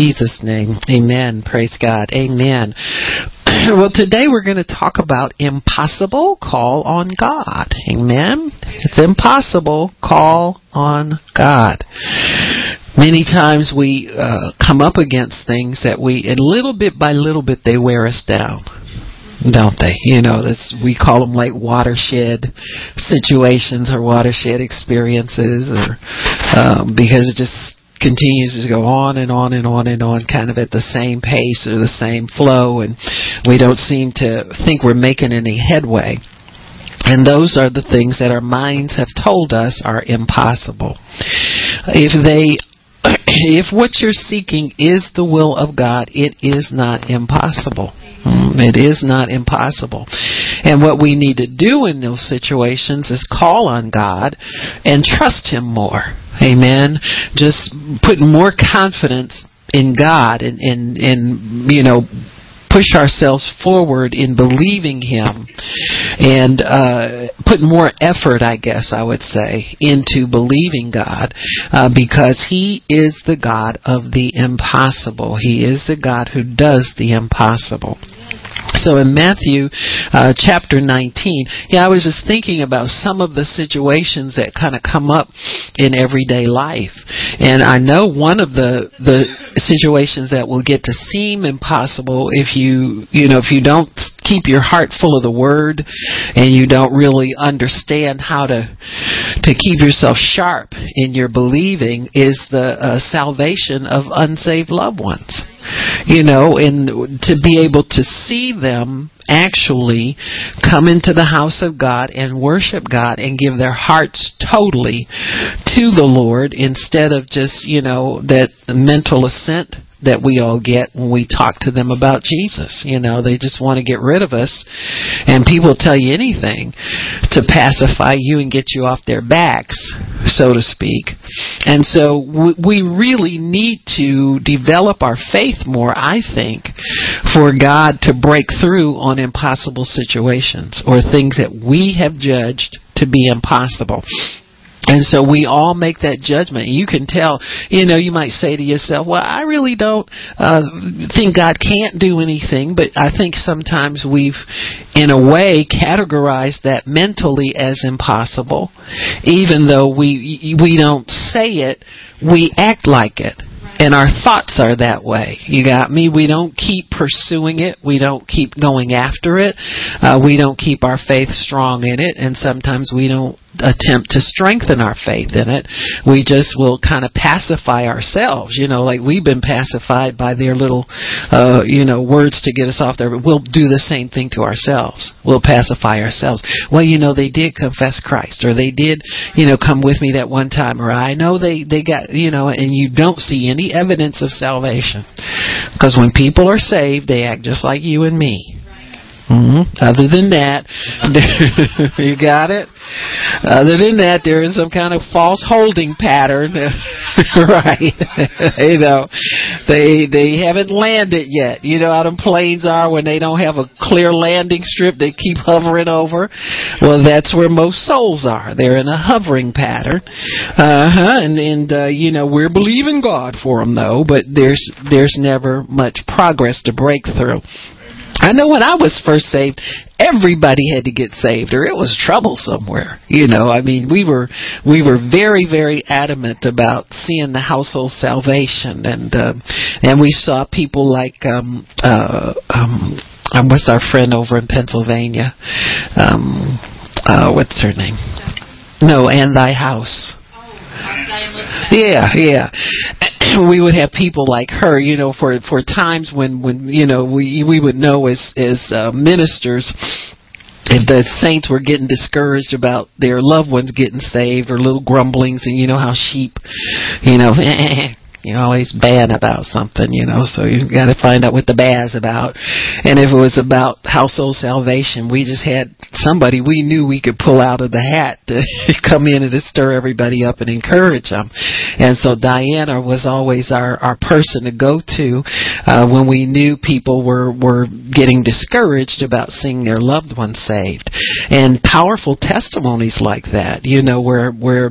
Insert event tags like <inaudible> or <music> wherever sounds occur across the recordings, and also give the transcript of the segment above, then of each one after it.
Jesus' name. Amen. Praise God. Amen. <clears throat> well, today we're going to talk about impossible. Call on God. Amen. It's impossible. Call on God. Many times we uh, come up against things that we, and little bit by little bit, they wear us down don't they? You know, that's we call them like watershed situations or watershed experiences, or um, because it just continues to go on and on and on and on, kind of at the same pace or the same flow, and we don't seem to think we're making any headway. And those are the things that our minds have told us are impossible. If they <clears throat> if what you're seeking is the will of God, it is not impossible. Mm, it is not impossible. And what we need to do in those situations is call on God and trust Him more. Amen. Just put more confidence in God and, and, and you know, push ourselves forward in believing Him and uh, put more effort, I guess I would say, into believing God uh, because He is the God of the impossible. He is the God who does the impossible. So in Matthew uh, chapter 19, yeah, I was just thinking about some of the situations that kind of come up in everyday life. And I know one of the the situations that will get to seem impossible if you, you know, if you don't keep your heart full of the word and you don't really understand how to to keep yourself sharp in your believing is the uh, salvation of unsaved loved ones you know, and to be able to see them actually come into the house of God and worship God and give their hearts totally to the Lord instead of just, you know, that mental assent that we all get when we talk to them about Jesus. You know, they just want to get rid of us, and people tell you anything to pacify you and get you off their backs, so to speak. And so we really need to develop our faith more, I think, for God to break through on impossible situations or things that we have judged to be impossible. And so we all make that judgment. You can tell, you know, you might say to yourself, well, I really don't uh, think God can't do anything, but I think sometimes we've, in a way, categorized that mentally as impossible. Even though we, we don't say it, we act like it. And our thoughts are that way. You got me? We don't keep pursuing it. We don't keep going after it. Uh, we don't keep our faith strong in it. And sometimes we don't attempt to strengthen our faith in it. We just will kind of pacify ourselves, you know, like we've been pacified by their little, uh, you know, words to get us off there. But We'll do the same thing to ourselves. We'll pacify ourselves. Well, you know, they did confess Christ, or they did, you know, come with me that one time, or I know they they got, you know, and you don't see any evidence of salvation, because when people are saved, they act just like you and me. Mm-hmm. Other than that, <laughs> you got it. Other than that, there is some kind of false holding pattern, <laughs> right? <laughs> you know, they they haven't landed yet. You know how them planes are when they don't have a clear landing strip; they keep hovering over. Well, that's where most souls are. They're in a hovering pattern. Uh huh. And and uh, you know we're believing God for them though, but there's there's never much progress to break through. I know when I was first saved, everybody had to get saved or it was trouble somewhere. You know, I mean, we were we were very very adamant about seeing the household salvation and uh, and we saw people like um uh um um what's our friend over in Pennsylvania? Um uh what's her name? No, and thy house. Yeah, yeah. <clears throat> we would have people like her, you know, for for times when when you know we we would know as as uh, ministers if the saints were getting discouraged about their loved ones getting saved or little grumblings and you know how sheep you know <laughs> you always ban about something, you know, so you got to find out what the is about. And if it was about household salvation, we just had somebody we knew we could pull out of the hat to <laughs> come in and to stir everybody up and encourage them. And so Diana was always our our person to go to uh, when we knew people were were getting discouraged about seeing their loved ones saved. And powerful testimonies like that, you know, where where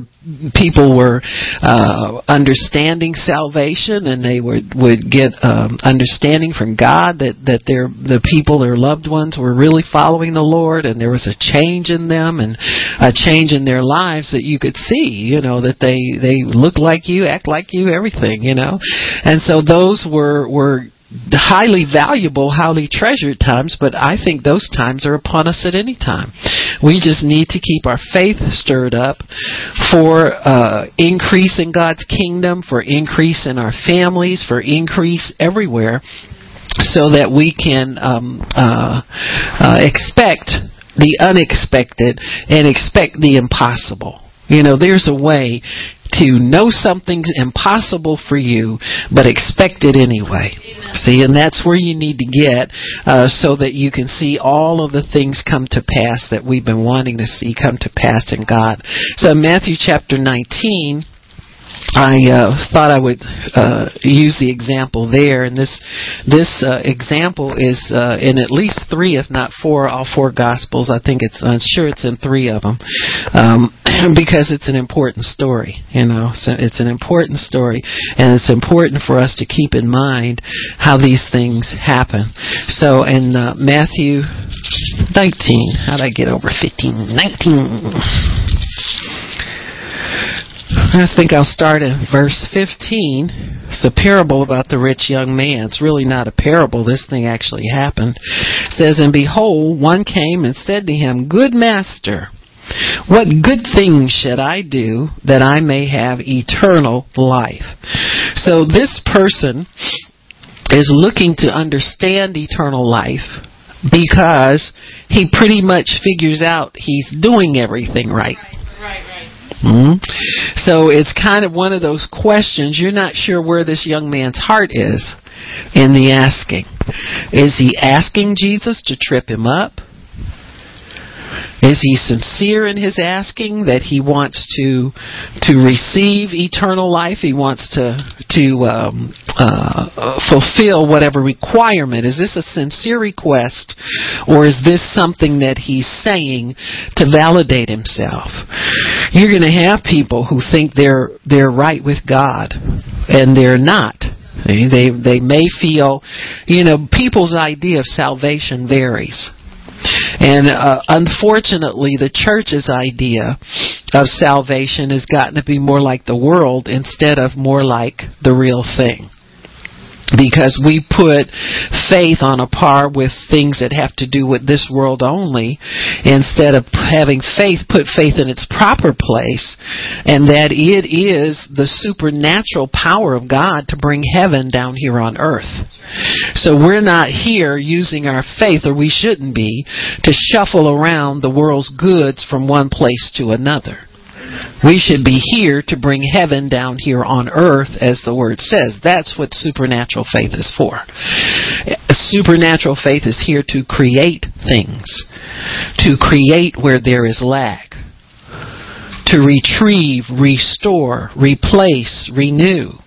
people were uh, understanding salvation, and they would would get um, understanding from God that that their the people, their loved ones, were really following the Lord, and there was a change in them and a change in their lives that you could see. You know that they they look like you, act like you, everything. You know, and so those were were highly valuable, highly treasured times, but I think those times are upon us at any time. We just need to keep our faith stirred up for uh, increase in God's kingdom, for increase in our families, for increase everywhere, so that we can um, uh, uh, expect the unexpected and expect the impossible. You know, there's a way to know something's impossible for you, but expect it anyway. Amen. See, and that's where you need to get uh, so that you can see all of the things come to pass that we've been wanting to see come to pass in God. So, Matthew chapter 19 I uh, thought I would uh, use the example there, and this this uh, example is uh, in at least three, if not four, all four Gospels. I think it's I'm sure it's in three of them, um, <clears throat> because it's an important story. You know, so it's an important story, and it's important for us to keep in mind how these things happen. So in uh, Matthew 19, how did I get over 15? 19. I think I'll start in verse 15. It's a parable about the rich young man. It's really not a parable. This thing actually happened. It says, And behold, one came and said to him, Good master, what good thing should I do that I may have eternal life? So this person is looking to understand eternal life because he pretty much figures out he's doing everything right. Right, right. Mm-hmm. So it's kind of one of those questions. You're not sure where this young man's heart is in the asking. Is he asking Jesus to trip him up? Is he sincere in his asking that he wants to to receive eternal life? He wants to to um, uh, fulfill whatever requirement. Is this a sincere request, or is this something that he's saying to validate himself? You're going to have people who think they're they're right with God, and they're not. They they may feel, you know, people's idea of salvation varies. And uh, unfortunately, the church's idea of salvation has gotten to be more like the world instead of more like the real thing because we put faith on a par with things that have to do with this world only instead of having faith put faith in its proper place and that it is the supernatural power of God to bring heaven down here on earth. So we're not here using our faith or we shouldn't be to shuffle around the world's goods from one place to another. We should be here to bring heaven down here on earth, as the word says. That's what supernatural faith is for. Supernatural faith is here to create things, to create where there is lack, to retrieve, restore, replace, renew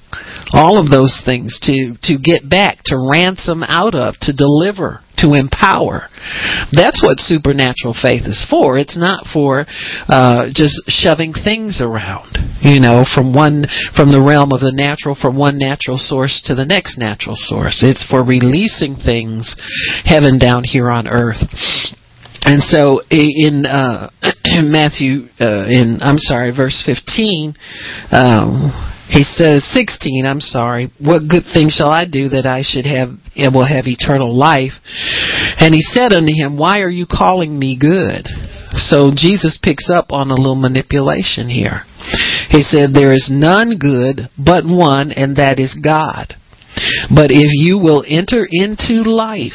all of those things to to get back to ransom out of to deliver to empower. That's what supernatural faith is for. It's not for uh, just shoving things around you know from one from the realm of the natural from one natural source to the next natural source. It's for releasing things heaven down here on earth. And so in uh, <clears throat> Matthew, uh, in I'm sorry, verse 15, um, he says, 16, I'm sorry, what good thing shall I do that I should have, and will have eternal life? And he said unto him, why are you calling me good? So Jesus picks up on a little manipulation here. He said, there is none good but one, and that is God. But if you will enter into life,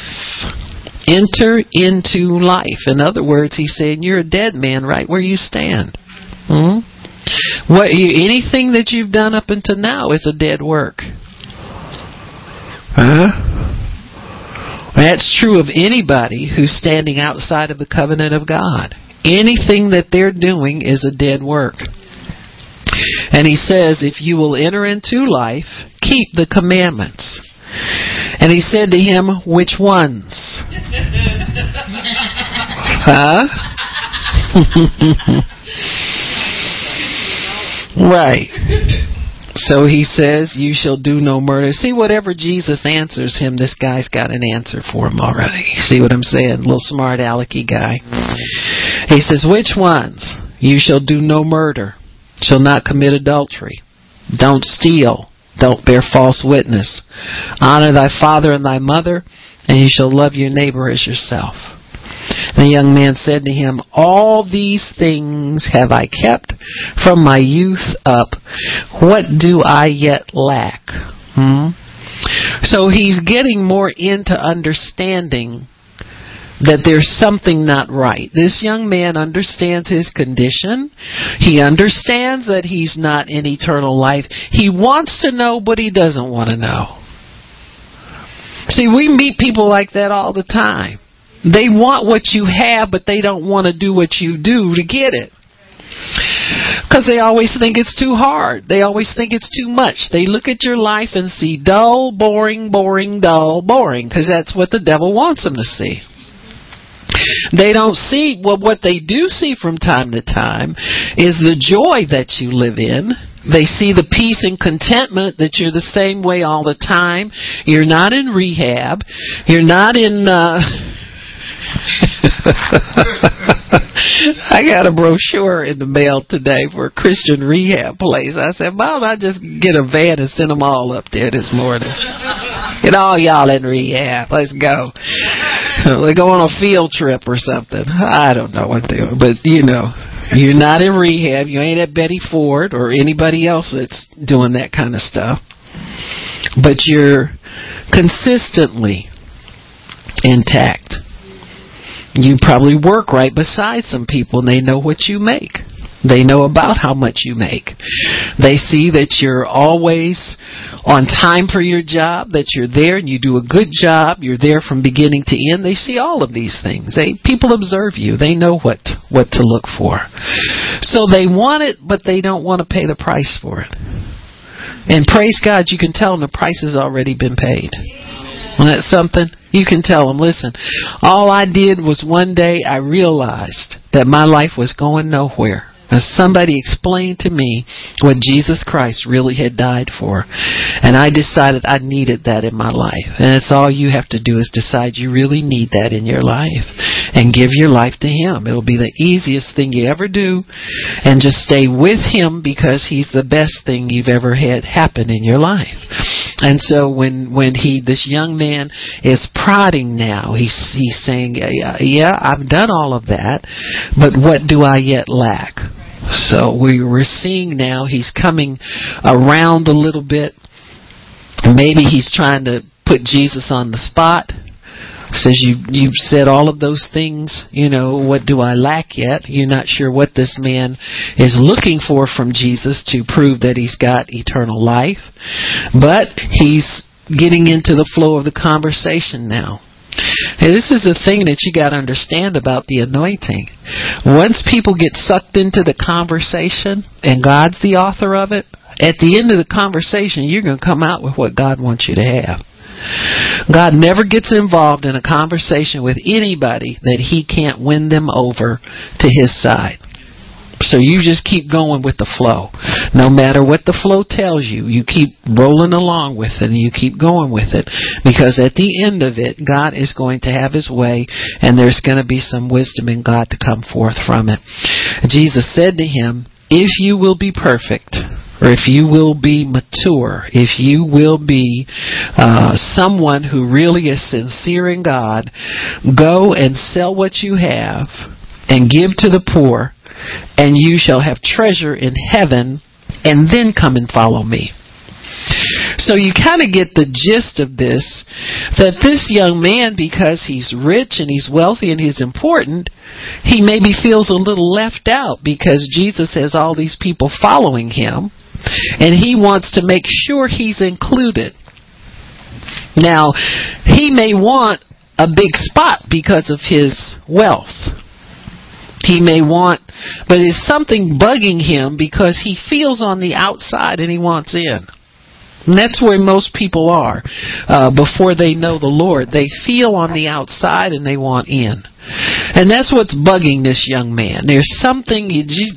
enter into life. In other words, he's saying you're a dead man right where you stand. Hmm? What you, anything that you've done up until now is a dead work. Huh? That's true of anybody who's standing outside of the covenant of God. Anything that they're doing is a dead work. And he says, if you will enter into life, keep the commandments. And he said to him, which ones? <laughs> huh? <laughs> Right. <laughs> So he says, You shall do no murder. See, whatever Jesus answers him, this guy's got an answer for him already. See what I'm saying? Little smart alecky guy. He says, Which ones? You shall do no murder. Shall not commit adultery. Don't steal. Don't bear false witness. Honor thy father and thy mother, and you shall love your neighbor as yourself. The young man said to him, All these things have I kept from my youth up. What do I yet lack? Hmm? So he's getting more into understanding that there's something not right. This young man understands his condition. He understands that he's not in eternal life. He wants to know, but he doesn't want to know. See, we meet people like that all the time. They want what you have, but they don't want to do what you do to get it. Because they always think it's too hard. They always think it's too much. They look at your life and see dull, boring, boring, dull, boring. Because that's what the devil wants them to see. They don't see, well, what they do see from time to time is the joy that you live in. They see the peace and contentment that you're the same way all the time. You're not in rehab. You're not in, uh, <laughs> <laughs> I got a brochure in the mail today for a Christian rehab place. I said, why don't I just get a van and send them all up there this morning? Get all y'all in rehab. Let's go. <laughs> They go on a field trip or something. I don't know what they are, but you know, you're not in rehab. You ain't at Betty Ford or anybody else that's doing that kind of stuff. But you're consistently intact you probably work right beside some people and they know what you make. They know about how much you make. They see that you're always on time for your job, that you're there and you do a good job, you're there from beginning to end. They see all of these things. They people observe you. They know what what to look for. So they want it, but they don't want to pay the price for it. And praise God, you can tell them the price has already been paid. That's something? You can tell them, listen, all I did was one day I realized that my life was going nowhere. Now somebody explained to me what Jesus Christ really had died for. And I decided I needed that in my life. And it's all you have to do is decide you really need that in your life. And give your life to Him. It'll be the easiest thing you ever do. And just stay with Him because He's the best thing you've ever had happen in your life. And so when, when he, this young man is prodding now, he's, he's saying, yeah, I've done all of that, but what do I yet lack? So we we're seeing now he's coming around a little bit. Maybe he's trying to put Jesus on the spot. Says you you've said all of those things, you know, what do I lack yet? You're not sure what this man is looking for from Jesus to prove that he's got eternal life. But he's getting into the flow of the conversation now. Hey, this is a thing that you got to understand about the anointing. Once people get sucked into the conversation and God's the author of it, at the end of the conversation, you're going to come out with what God wants you to have. God never gets involved in a conversation with anybody that he can't win them over to his side. So you just keep going with the flow. No matter what the flow tells you, you keep rolling along with it and you keep going with it. Because at the end of it, God is going to have his way and there's going to be some wisdom in God to come forth from it. Jesus said to him, if you will be perfect, or if you will be mature, if you will be uh, someone who really is sincere in God, go and sell what you have and give to the poor and you shall have treasure in heaven, and then come and follow me. So you kind of get the gist of this that this young man, because he's rich and he's wealthy and he's important, he maybe feels a little left out because Jesus has all these people following him and he wants to make sure he's included. Now, he may want a big spot because of his wealth. He may want, but it's something bugging him because he feels on the outside and he wants in. And that's where most people are uh, before they know the Lord. They feel on the outside and they want in. And that's what's bugging this young man. There's something,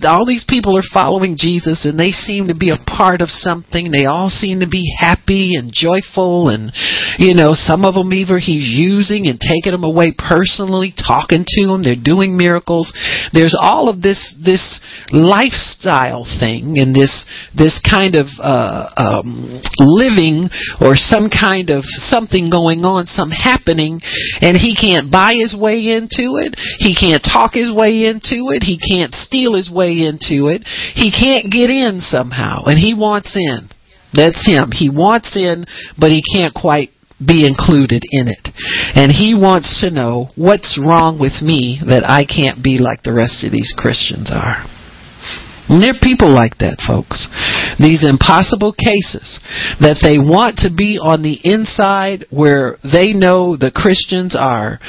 all these people are following Jesus and they seem to be a part of something. They all seem to be happy and joyful and, you know, some of them either he's using and taking them away personally, talking to them, they're doing miracles. There's all of this, this lifestyle thing and this, this kind of, uh, um, living or some kind of something going on, some happening, and he can't buy his way into it. He can't talk his way into it. He can't steal his way into it. He can't get in somehow, and he wants in. That's him. He wants in, but he can't quite be included in it. And he wants to know what's wrong with me that I can't be like the rest of these Christians are. And there are people like that, folks. These impossible cases that they want to be on the inside where they know the Christians are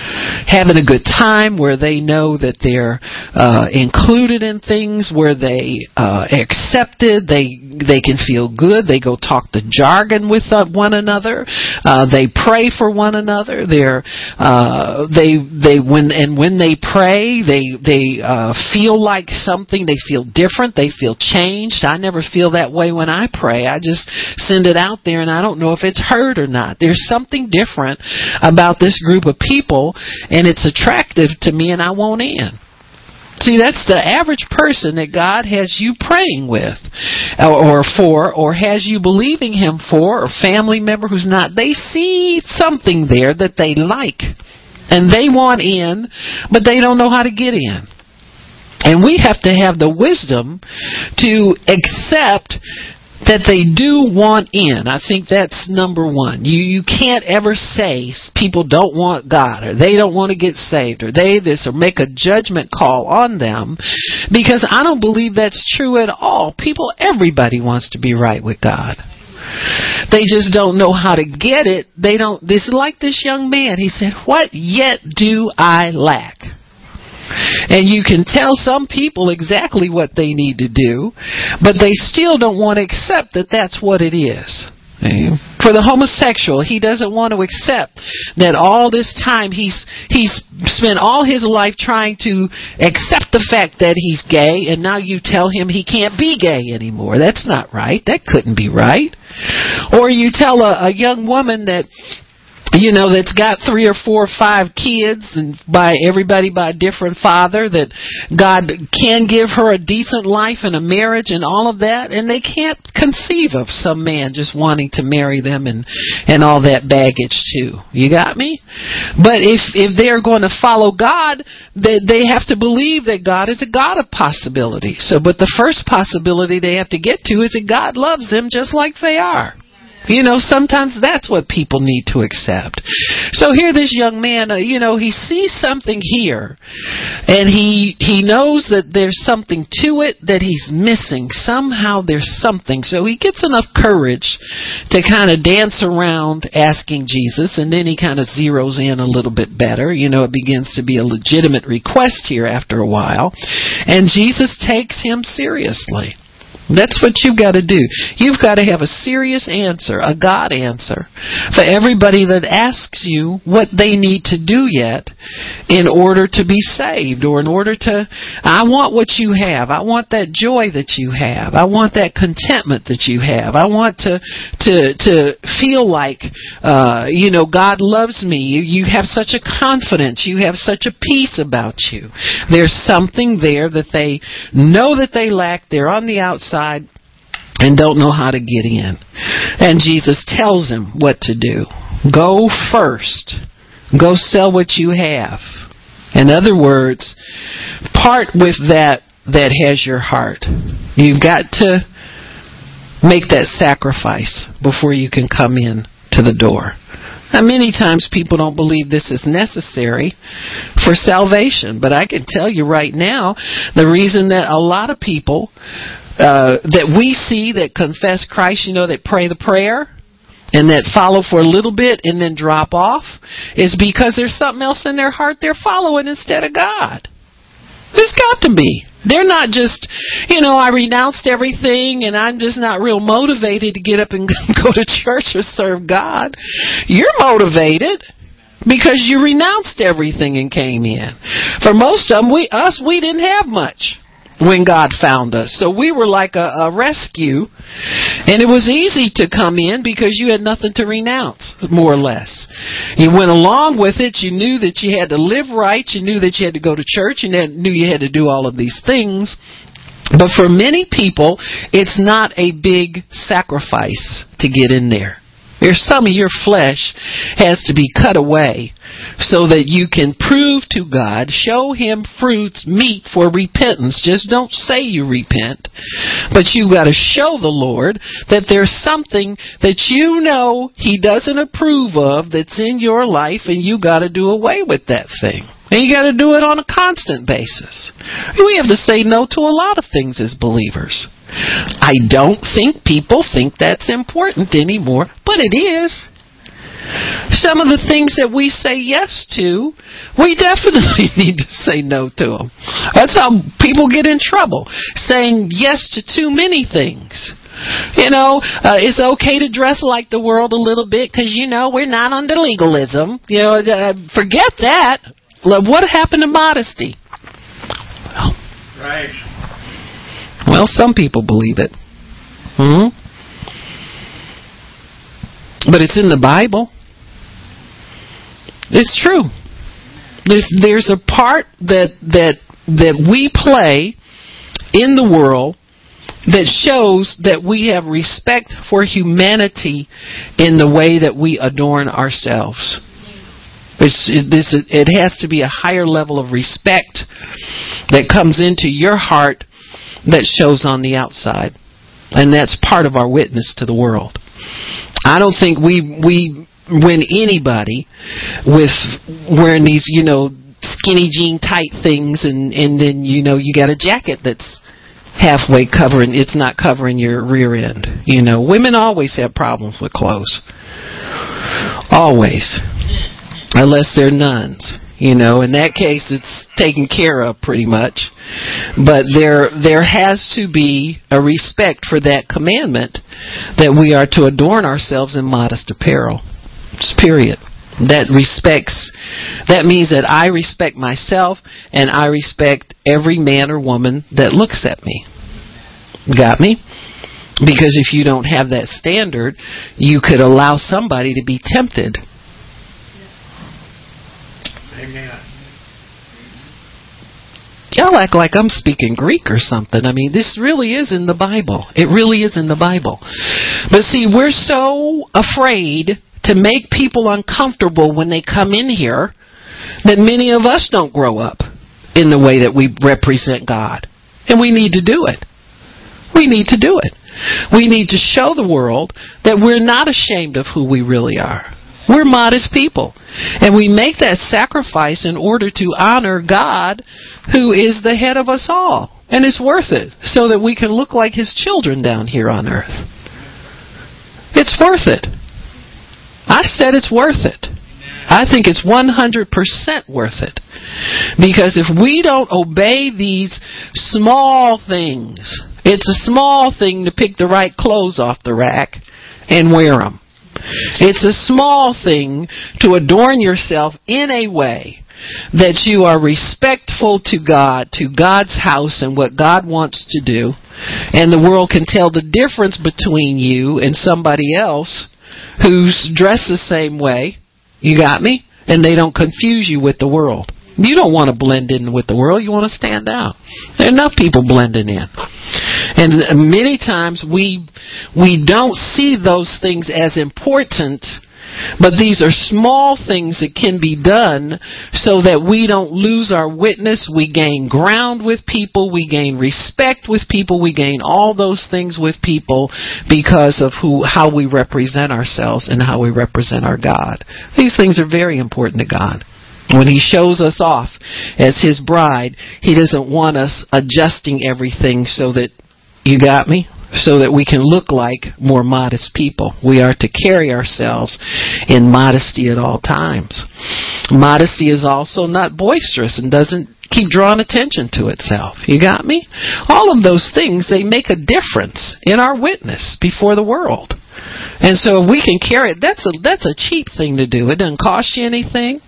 having a good time, where they know that they're uh, included in things, where they uh, accepted, they they can feel good. They go talk the jargon with uh, one another. Uh, they pray for one another. They're uh, they they when and when they pray, they they uh, feel like something. They feel different they feel changed. I never feel that way when I pray. I just send it out there and I don't know if it's heard or not. There's something different about this group of people and it's attractive to me and I want in. See, that's the average person that God has you praying with or, for or has you believing Him for or family member who's not. They see something there that they like and they want in, but they don't know how to get in. And we have to have the wisdom to accept that they do want in. I think that's number one. You you can't ever say people don't want God or they don't want to get saved or they this or make a judgment call on them because I don't believe that's true at all. People everybody wants to be right with God. They just don't know how to get it. They don't this is like this young man. He said, "What yet do I lack?" And you can tell some people exactly what they need to do, but they still don't want to accept that that's what it is. For the homosexual, he doesn't want to accept that all this time he's he's spent all his life trying to accept the fact that he's gay and now you tell him he can't be gay anymore. That's not right. That couldn't be right. Or you tell a, a young woman that you know that's got three or four or five kids and by everybody by a different father that God can give her a decent life and a marriage and all of that and they can't conceive of some man just wanting to marry them and and all that baggage too. You got me? But if if they're going to follow God they they have to believe that God is a God of possibility so but the first possibility they have to get to is that God loves them just like they are you know, sometimes that's what people need to accept. So here, this young man, uh, you know, he sees something here, and he he knows that there's something to it that he's missing. Somehow there's something. So he gets enough courage to kind of dance around asking Jesus, and then he kind of zeroes in a little bit better. You know, it begins to be a legitimate request here after a while, and Jesus takes him seriously. That's what you've got to do. You've got to have a serious answer, a God answer, for everybody that asks you what they need to do yet in order to be saved or in order to, I want what you have. I want that joy that you have. I want that contentment that you have. I want to, to, to feel like, uh, you know, God loves me. You, you have such a confidence. You have such a peace about you. There's something there that they know that they lack. They're on the outside outside and don't know how to get in. And Jesus tells him what to do. Go first. Go sell what you have. In other words, part with that that has your heart. You've got to make that sacrifice before you can come in to the door. Now, many times people don't believe this is necessary for salvation, but I can tell you right now, the reason that a lot of people uh, that we see that confess Christ, you know, that pray the prayer and that follow for a little bit and then drop off is because there's something else in their heart they're following instead of God. There's got to be. They're not just, you know, I renounced everything and I'm just not real motivated to get up and <laughs> go to church or serve God. You're motivated. because you renounced everything and came in. For most of them, we us we didn't have much when God found us. So we were like a, a rescue, and it was easy to come in because you had nothing to renounce, more or less. You went along with it. You knew that you had to live right. You knew that you had to go to church. You knew you had to do all of these things. But for many people, it's not a big sacrifice to get in there. There's some of your flesh has to be cut away so that you can prove to God, show Him fruits meet for repentance. Just don't say you repent, but you've got to show the Lord that there's something that you know He doesn't approve of that's in your life and you got to do away with that thing. And you got to do it on a constant basis. We have to say no to a lot of things as believers. I don't think people think that's important anymore, but it is. Some of the things that we say yes to, we definitely <laughs> need to say no to them. That's how people get in trouble, saying yes to too many things. You know, uh, it's okay to dress like the world a little bit because you know we're not under legalism. You know, uh, forget that. What happened to modesty? Right. Well, some people believe it. Hmm? But it's in the Bible. It's true. There's there's a part that that that we play in the world that shows that we have respect for humanity in the way that we adorn ourselves. It's, it, has to be a higher level of respect that comes into your heart that shows on the outside. And that's part of our witness to the world. I don't think we we win anybody with wearing these, you know, skinny jean tight things and and then you know you got a jacket that's halfway covering it's not covering your rear end. You know, women always have problems with clothes. Always. Unless they're nuns. You know, in that case, it's taken care of pretty much. But there, there has to be a respect for that commandment that we are to adorn ourselves in modest apparel. Just period. That respects, that means that I respect myself and I respect every man or woman that looks at me. Got me? Because if you don't have that standard, you could allow somebody to be tempted Y'all act like I'm speaking Greek or something. I mean, this really is in the Bible. It really is in the Bible. But see, we're so afraid to make people uncomfortable when they come in here that many of us don't grow up in the way that we represent God. And we need to do it. We need to do it. We need to show the world that we're not ashamed of who we really are. We're modest people. And we make that sacrifice in order to honor God, who is the head of us all. And it's worth it, so that we can look like His children down here on earth. It's worth it. I said it's worth it. I think it's 100% worth it. Because if we don't obey these small things, it's a small thing to pick the right clothes off the rack and wear them. It's a small thing to adorn yourself in a way that you are respectful to God, to God's house and what God wants to do. And the world can tell the difference between you and somebody else who's dressed the same way. You got me? And they don't confuse you with the world. You don't want to blend in with the world. You want to stand out. There are enough people blending in. And many times we, we don't see those things as important, but these are small things that can be done so that we don't lose our witness. We gain ground with people. We gain respect with people. We gain all those things with people because of who, how we represent ourselves and how we represent our God. These things are very important to God. When he shows us off as his bride, he doesn't want us adjusting everything so that you got me? So that we can look like more modest people. We are to carry ourselves in modesty at all times. Modesty is also not boisterous and doesn't keep drawing attention to itself. You got me? All of those things, they make a difference in our witness before the world. And so if we can carry it, that's a that's a cheap thing to do. It doesn't cost you anything.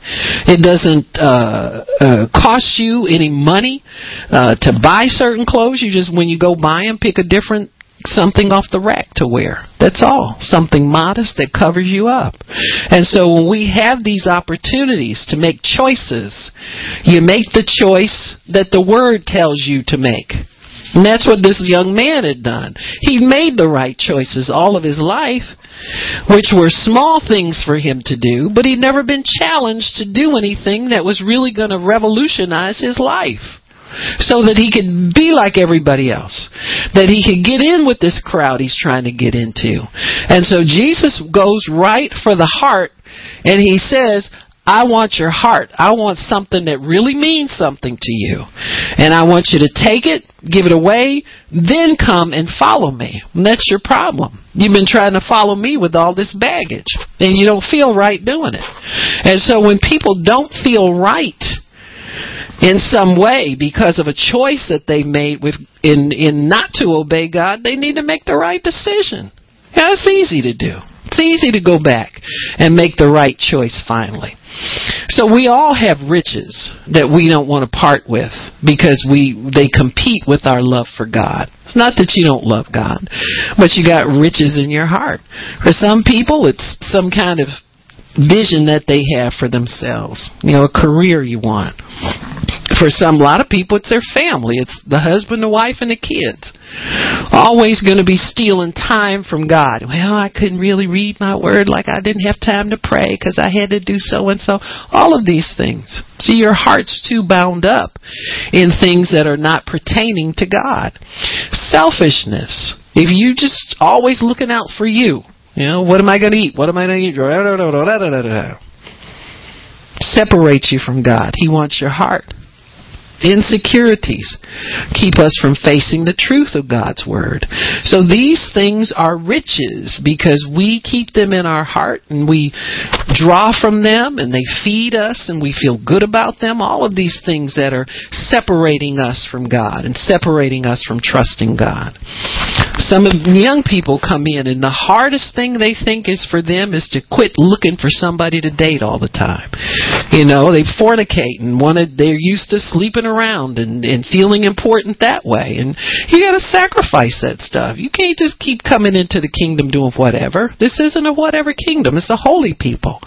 It doesn't uh, uh, cost you any money uh, to buy certain clothes. You just when you go buy them, pick a different something off the rack to wear. That's all. Something modest that covers you up. And so when we have these opportunities to make choices, you make the choice that the Word tells you to make. And that's what this young man had done. He made the right choices all of his life, which were small things for him to do, but he'd never been challenged to do anything that was really going to revolutionize his life. So that he could be like everybody else. That he could get in with this crowd he's trying to get into. And so Jesus goes right for the heart and he says, I want your heart. I want something that really means something to you. And I want you to take it, give it away, then come and follow me. And that's your problem. You've been trying to follow me with all this baggage. And you don't feel right doing it. And so when people don't feel right in some way because of a choice that they made with in in not to obey God, they need to make the right decision. It's easy to do. It's easy to go back and make the right choice finally. So we all have riches that we don't want to part with because we they compete with our love for God. It's not that you don't love God, but you got riches in your heart. For some people it's some kind of vision that they have for themselves. You know, a career you want. For some, a lot of people, it's their family. It's the husband, the wife, and the kids. Always going to be stealing time from God. Well, I couldn't really read my word like I didn't have time to pray because I had to do so and so. All of these things. See, your heart's too bound up in things that are not pertaining to God. Selfishness. If you just always looking out for you, you know, what am I going to eat? What am I going to eat? Separate you from God. He wants your heart insecurities keep us from facing the truth of God's Word. So these things are riches because we keep them in our heart and we draw from them and they feed us and we feel good about them. All of these things that are separating us from God and separating us from trusting God. Some young people come in and the hardest thing they think is for them is to quit looking for somebody to date all the time. You know, they fornicate and want to, they're used to sleeping around and, and feeling important that way. And you gotta sacrifice that stuff. You can't just keep coming into the kingdom doing whatever. This isn't a whatever kingdom. It's a holy people.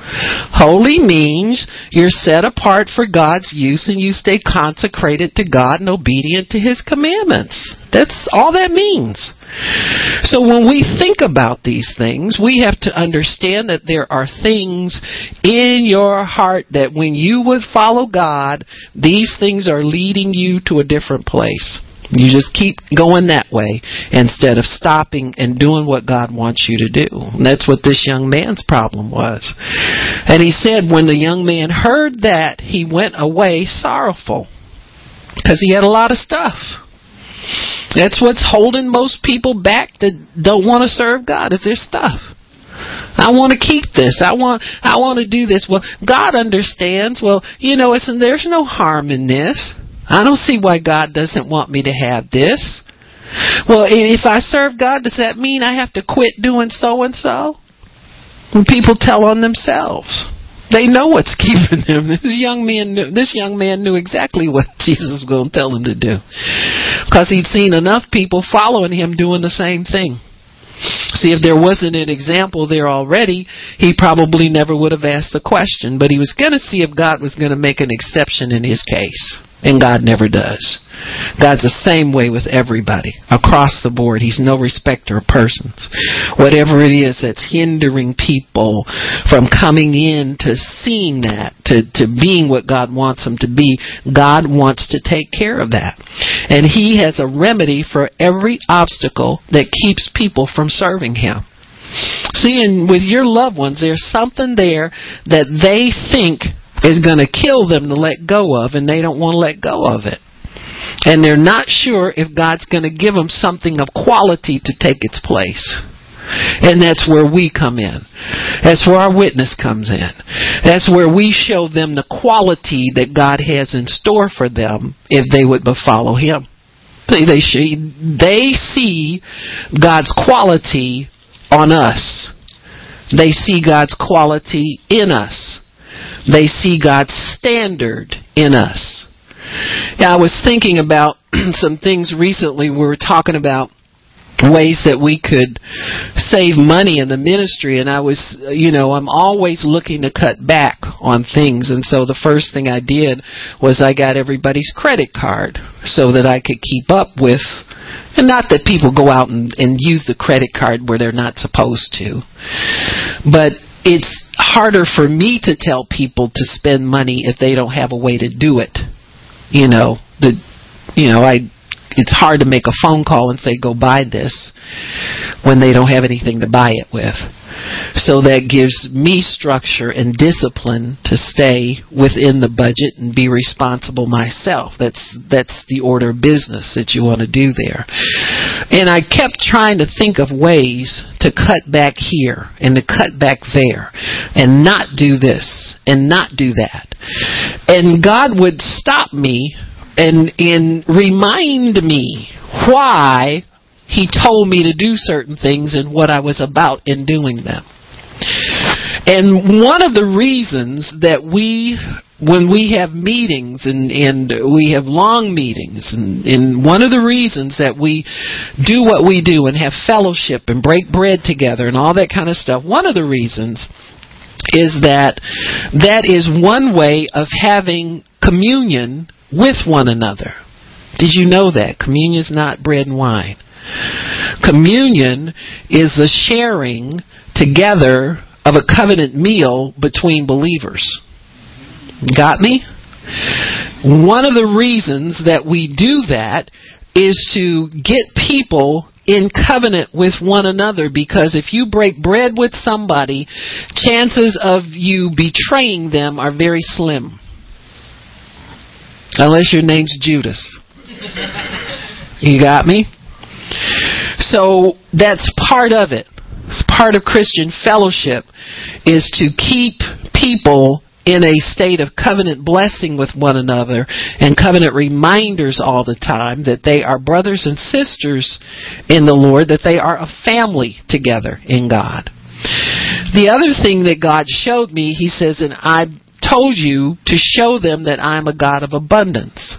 Holy means you're set apart for God's use and you stay consecrated to God and obedient to His commandments. That's all that means. So when we think about these things, we have to understand that there are things in your heart that when you would follow God, these things are leading you to a different place. You just keep going that way instead of stopping and doing what God wants you to do. And that's what this young man's problem was. And he said when the young man heard that, he went away sorrowful because he had a lot of stuff. That's what's holding most people back that don't want to serve God is their stuff. I want to keep this. I want I want to do this. Well, God understands. Well, you know, it's and there's no harm in this. I don't see why God doesn't want me to have this. Well, if I serve God, does that mean I have to quit doing so and so? When people tell on themselves. They know what's <laughs> keeping them. This young man knew, this young man knew exactly what <laughs> Jesus was going to tell him to do. Because he'd seen enough people following him doing the same thing. See, if there wasn't an example there already, he probably never would have asked the question. But he was going to see if God was going to make an exception in his case. And God never does. God's the same way with everybody across the board. He's no respecter of persons. Whatever it is that's hindering people from coming in to seeing that, to, to being what God wants them to be, God wants to take care of that. And He has a remedy for every obstacle that keeps people from serving Him. See, and with your loved ones, there's something there that they think is going to kill them to let go of, and they don't want to let go of it. And they're not sure if God's going to give them something of quality to take its place. And that's where we come in. That's where our witness comes in. That's where we show them the quality that God has in store for them if they would but follow Him. They, see, they see God's quality on us They see God's quality in us. They see God's standard in us. Yeah, I was thinking about <clears throat> some things recently. We were talking about ways that we could save money in the ministry and I was you know I'm always looking to cut back on things and so the first thing I did was I got everybody's credit card so that I could keep up with and not that people go out and, and use the credit card where they're not supposed to but it's harder for me to tell people to spend money if they don't have a way to do it you know the you know I it's hard to make a phone call and say go buy this when they don't have anything to buy it with. So that gives me structure and discipline to stay within the budget and be responsible myself. That's that's the order of business that you want to do there. And I kept trying to think of ways to cut back here and to cut back there and not do this and not do that. And God would stop me and and remind me why he told me to do certain things and what I was about in doing them. And one of the reasons that we when we have meetings and, and we have long meetings and, and one of the reasons that we do what we do and have fellowship and break bread together and all that kind of stuff, one of the reasons is that that is one way of having communion with one another. Did you know that? Communion is not bread and wine. Communion is the sharing together of a covenant meal between believers. Got me? One of the reasons that we do that is to get people in covenant with one another because if you break bread with somebody, chances of you betraying them are very slim. Unless your name's Judas. You got me? So that's part of it. It's part of Christian fellowship is to keep people in a state of covenant blessing with one another and covenant reminders all the time that they are brothers and sisters in the Lord, that they are a family together in God. The other thing that God showed me, he says, and I told you to show them that I'm a God of abundance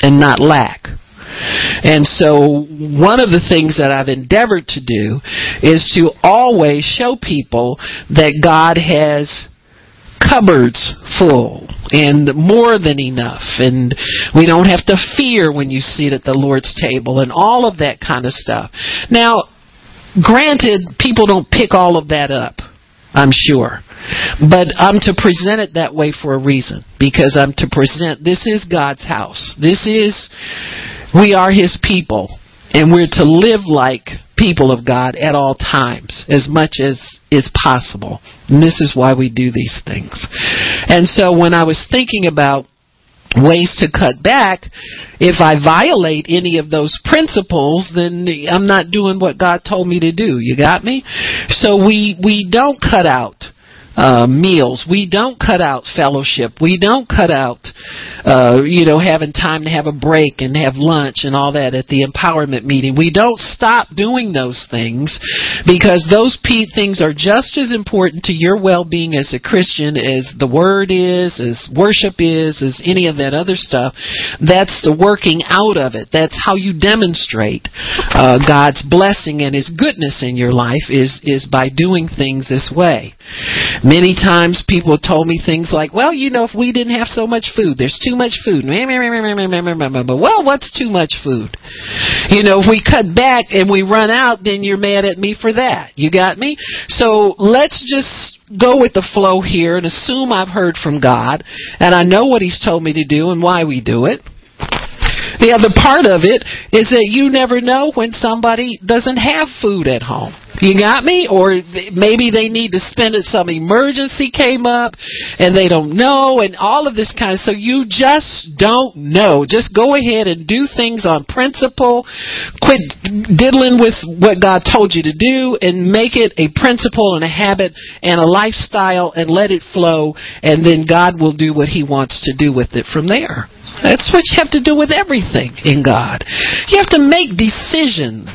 and not lack. And so one of the things that I've endeavored to do is to always show people that God has cupboards full and more than enough and we don't have to fear when you sit at the Lord's table and all of that kind of stuff. Now, granted, people don't pick all of that up. I'm sure. But I'm to present it that way for a reason. Because I'm to present, this is God's house. This is, we are His people. And we're to live like people of God at all times, as much as is possible. And this is why we do these things. And so when I was thinking about ways to cut back, if I violate any of those principles, then I'm not doing what God told me to do. You got me? So we, we don't cut out uh, meals. We don't cut out fellowship. We don't cut out, uh, you know, having time to have a break and have lunch and all that at the empowerment meeting. We don't stop doing those things because those p- things are just as important to your well-being as a Christian as the Word is, as worship is, as any of that other stuff. That's the working out of it. That's how you demonstrate uh, God's blessing and His goodness in your life is is by doing things this way. Many times people told me things like, well, you know, if we didn't have so much food, there's too much food. Well, what's too much food? You know, if we cut back and we run out, then you're mad at me for that. You got me? So let's just go with the flow here and assume I've heard from God and I know what He's told me to do and why we do it. The other part of it is that you never know when somebody doesn't have food at home. You got me? Or maybe they need to spend it. Some emergency came up and they don't know and all of this kind of, so you just don't know. Just go ahead and do things on principle. Quit diddling with what God told you to do and make it a principle and a habit and a lifestyle and let it flow and then God will do what He wants to do with it from there. That's what you have to do with everything in God. You have to make decisions,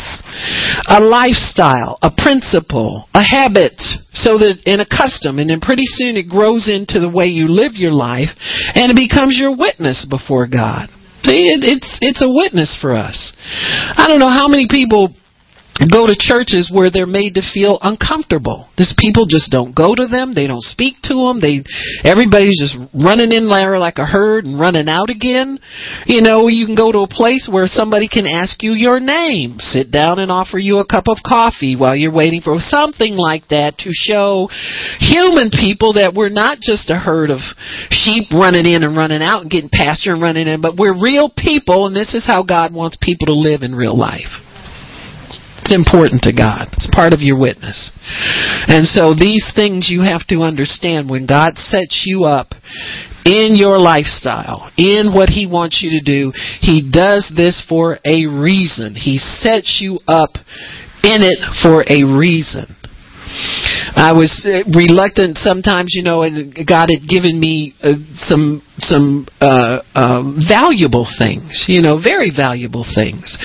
a lifestyle, a principle, a habit, so that in a custom, and then pretty soon it grows into the way you live your life, and it becomes your witness before God. See, it, it's it's a witness for us. I don't know how many people go to churches where they're made to feel uncomfortable. These people just don't go to them. They don't speak to them. They, everybody's just running in there like a herd and running out again. You know, you can go to a place where somebody can ask you your name, sit down and offer you a cup of coffee while you're waiting for something like that to show human people that we're not just a herd of sheep running in and running out and getting pasture and running in, but we're real people and this is how God wants people to live in real life. It's important to God. It's part of your witness. And so these things you have to understand when God sets you up in your lifestyle, in what He wants you to do, He does this for a reason. He sets you up in it for a reason. I was uh, reluctant sometimes, you know, and God had given me uh, some some uh, um, valuable things, you know, very valuable things.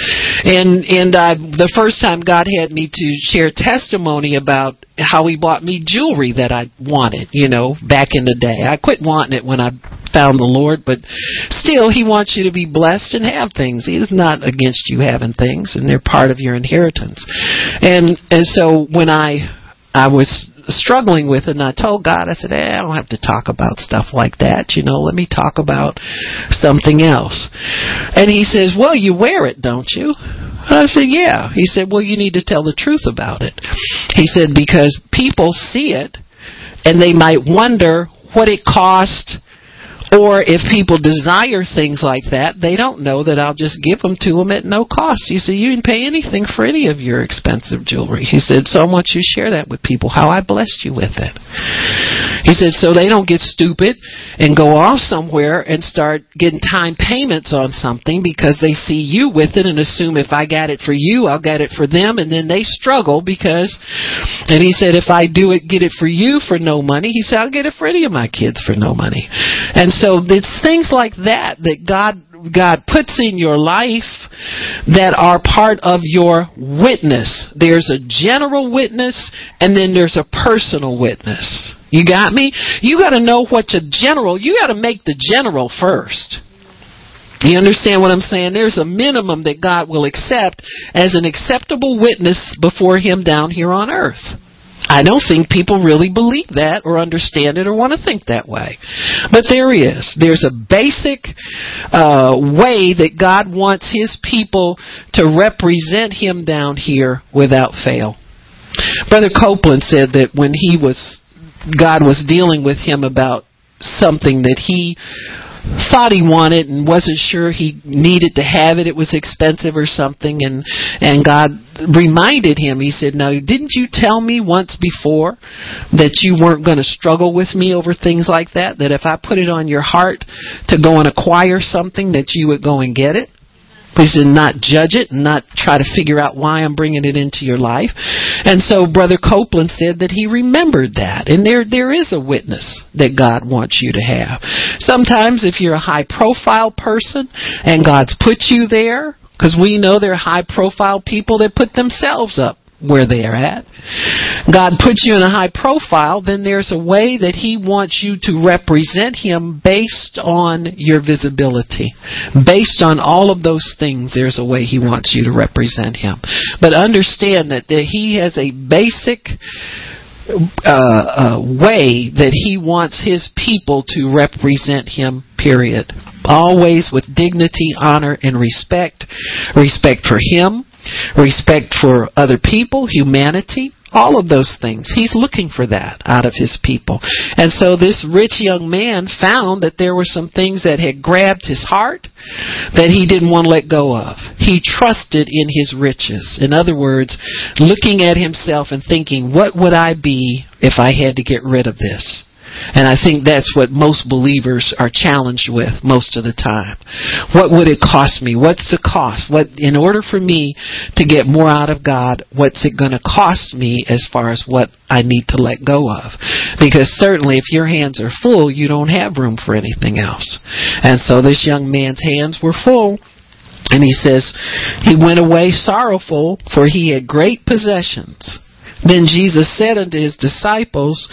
And and I, the first time God had me to share testimony about how He bought me jewelry that I wanted, you know, back in the day. I quit wanting it when I found the Lord, but still, He wants you to be blessed and have things. He's not against you having things, and they're part of your inheritance. And and so when I I was struggling with it and I told God, I said, I don't have to talk about stuff like that, you know, let me talk about something else. And he says, well, you wear it, don't you? I said, yeah. He said, well, you need to tell the truth about it. He said, because people see it and they might wonder what it cost or if people desire things like that, they don't know that I'll just give them to them at no cost. He said, You didn't pay anything for any of your expensive jewelry. He said, So I want you share that with people, how I blessed you with it. He said, So they don't get stupid and go off somewhere and start getting time payments on something because they see you with it and assume if I got it for you, I'll get it for them. And then they struggle because, and he said, If I do it, get it for you for no money, he said, I'll get it for any of my kids for no money. And so it's things like that that God God puts in your life that are part of your witness. There's a general witness and then there's a personal witness. You got me? You got to know what's a general. You got to make the general first. You understand what I'm saying? There's a minimum that God will accept as an acceptable witness before Him down here on earth. I don't think people really believe that or understand it or want to think that way. But there is. There's a basic uh, way that God wants His people to represent Him down here without fail. Brother Copeland said that when he was, God was dealing with him about something that he thought he wanted and wasn't sure he needed to have it. It was expensive or something, and and God reminded him. He said, "Now, didn't you tell me once before that you weren't going to struggle with me over things like that? That if I put it on your heart to go and acquire something, that you would go and get it?" He said, not judge it and not try to figure out why I'm bringing it into your life. And so Brother Copeland said that he remembered that. And there, there is a witness that God wants you to have. Sometimes if you're a high profile person and God's put you there, because we know there are high profile people that put themselves up where they're at. God puts you in a high profile, then there's a way that He wants you to represent Him based on your visibility. Based on all of those things, there's a way He wants you to represent Him. But understand that, that He has a basic uh, uh, way that He wants His people to represent Him, period. Always with dignity, honor, and respect. Respect for Him respect for other people, humanity, all of those things. He's looking for that out of his people. And so this rich young man found that there were some things that had grabbed his heart that he didn't want to let go of. He trusted in his riches. In other words, looking at himself and thinking, what would I be if I had to get rid of this? And I think that's what most believers are challenged with most of the time. What would it cost me? What's the cost? What, in order for me to get more out of God, what's it going to cost me as far as what I need to let go of? Because certainly if your hands are full, you don't have room for anything else. And so this young man's hands were full. And he says, he went away sorrowful for he had great possessions. Then Jesus said unto his disciples,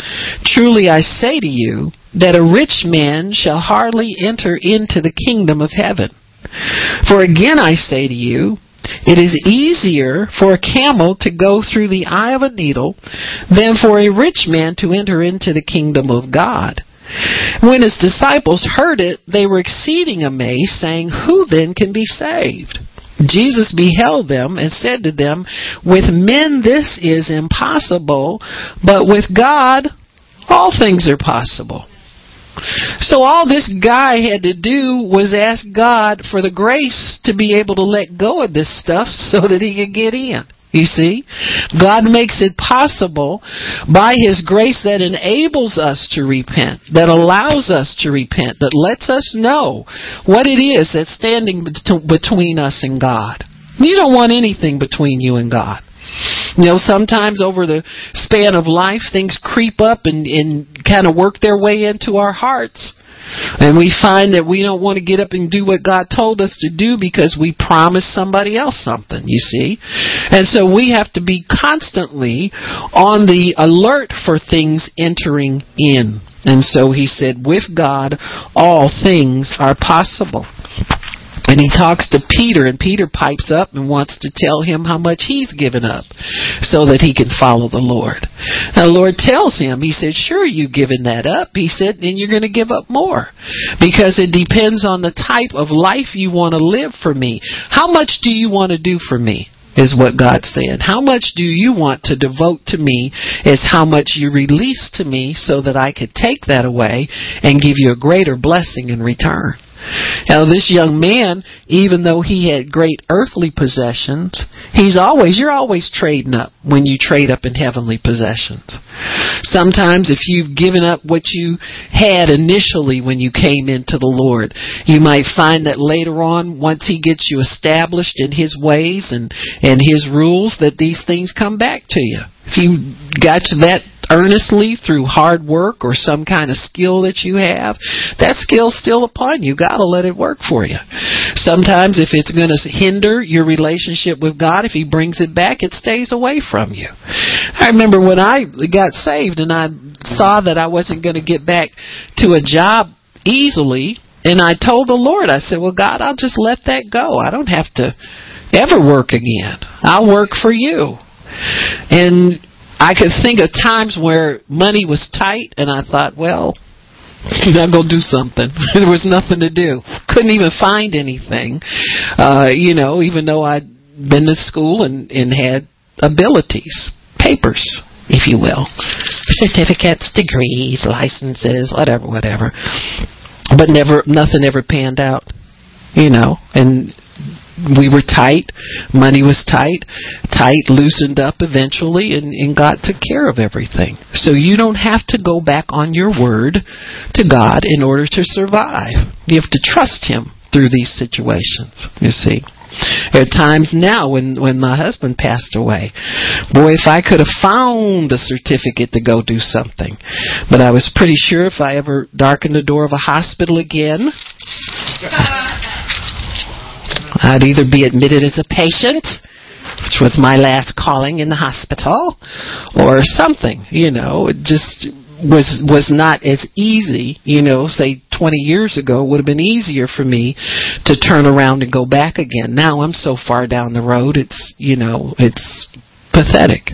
Truly I say to you, that a rich man shall hardly enter into the kingdom of heaven. For again I say to you, it is easier for a camel to go through the eye of a needle than for a rich man to enter into the kingdom of God. When his disciples heard it, they were exceeding amazed, saying, Who then can be saved? Jesus beheld them and said to them, With men this is impossible, but with God all things are possible. So all this guy had to do was ask God for the grace to be able to let go of this stuff <laughs> so that he could get in. You see? God makes it possible by His grace that enables us to repent, that allows us to repent, that lets us know what it is that's standing between us and God. You don't want anything between you and God. You know, sometimes over the span of life, things creep up and, and kind of work their way into our hearts. And we find that we don't want to get up and do what God told us to do because we promised somebody else something, you see. And so we have to be constantly on the alert for things entering in. And so he said, with God, all things are possible. And he talks to Peter, and Peter pipes up and wants to tell him how much he's given up so that he can follow the Lord. Now, the Lord tells him, He said, Sure, you've given that up. He said, Then you're going to give up more because it depends on the type of life you want to live for me. How much do you want to do for me? is what God's saying. How much do you want to devote to me is how much you release to me so that I could take that away and give you a greater blessing in return. Now, this young man, even though he had great earthly possessions, he's always, you're always trading up when you trade up in heavenly possessions. Sometimes, if you've given up what you had initially when you came into the Lord, you might find that later on, once he gets you established in his ways and, and his rules, that these things come back to you. If you got to that earnestly through hard work or some kind of skill that you have, that skill's still upon you. Will let it work for you. Sometimes if it's going to hinder your relationship with God, if He brings it back, it stays away from you. I remember when I got saved and I saw that I wasn't going to get back to a job easily, and I told the Lord, I said, well, God, I'll just let that go. I don't have to ever work again. I'll work for you. And I could think of times where money was tight, and I thought, well, <laughs> I'm gonna do something. <laughs> there was nothing to do. Couldn't even find anything. Uh, you know, even though I'd been to school and, and had abilities, papers, if you will, certificates, degrees, licenses, whatever, whatever. But never, nothing ever panned out. You know, and we were tight, money was tight, tight loosened up eventually and, and God took care of everything. So you don't have to go back on your word to God in order to survive. You have to trust Him through these situations, you see. There are times now when, when my husband passed away. Boy, if I could have found a certificate to go do something. But I was pretty sure if I ever darkened the door of a hospital again, <laughs> I'd either be admitted as a patient, which was my last calling in the hospital, or something. You know, it just was was not as easy. You know, say 20 years ago would have been easier for me to turn around and go back again. Now I'm so far down the road. It's you know, it's pathetic.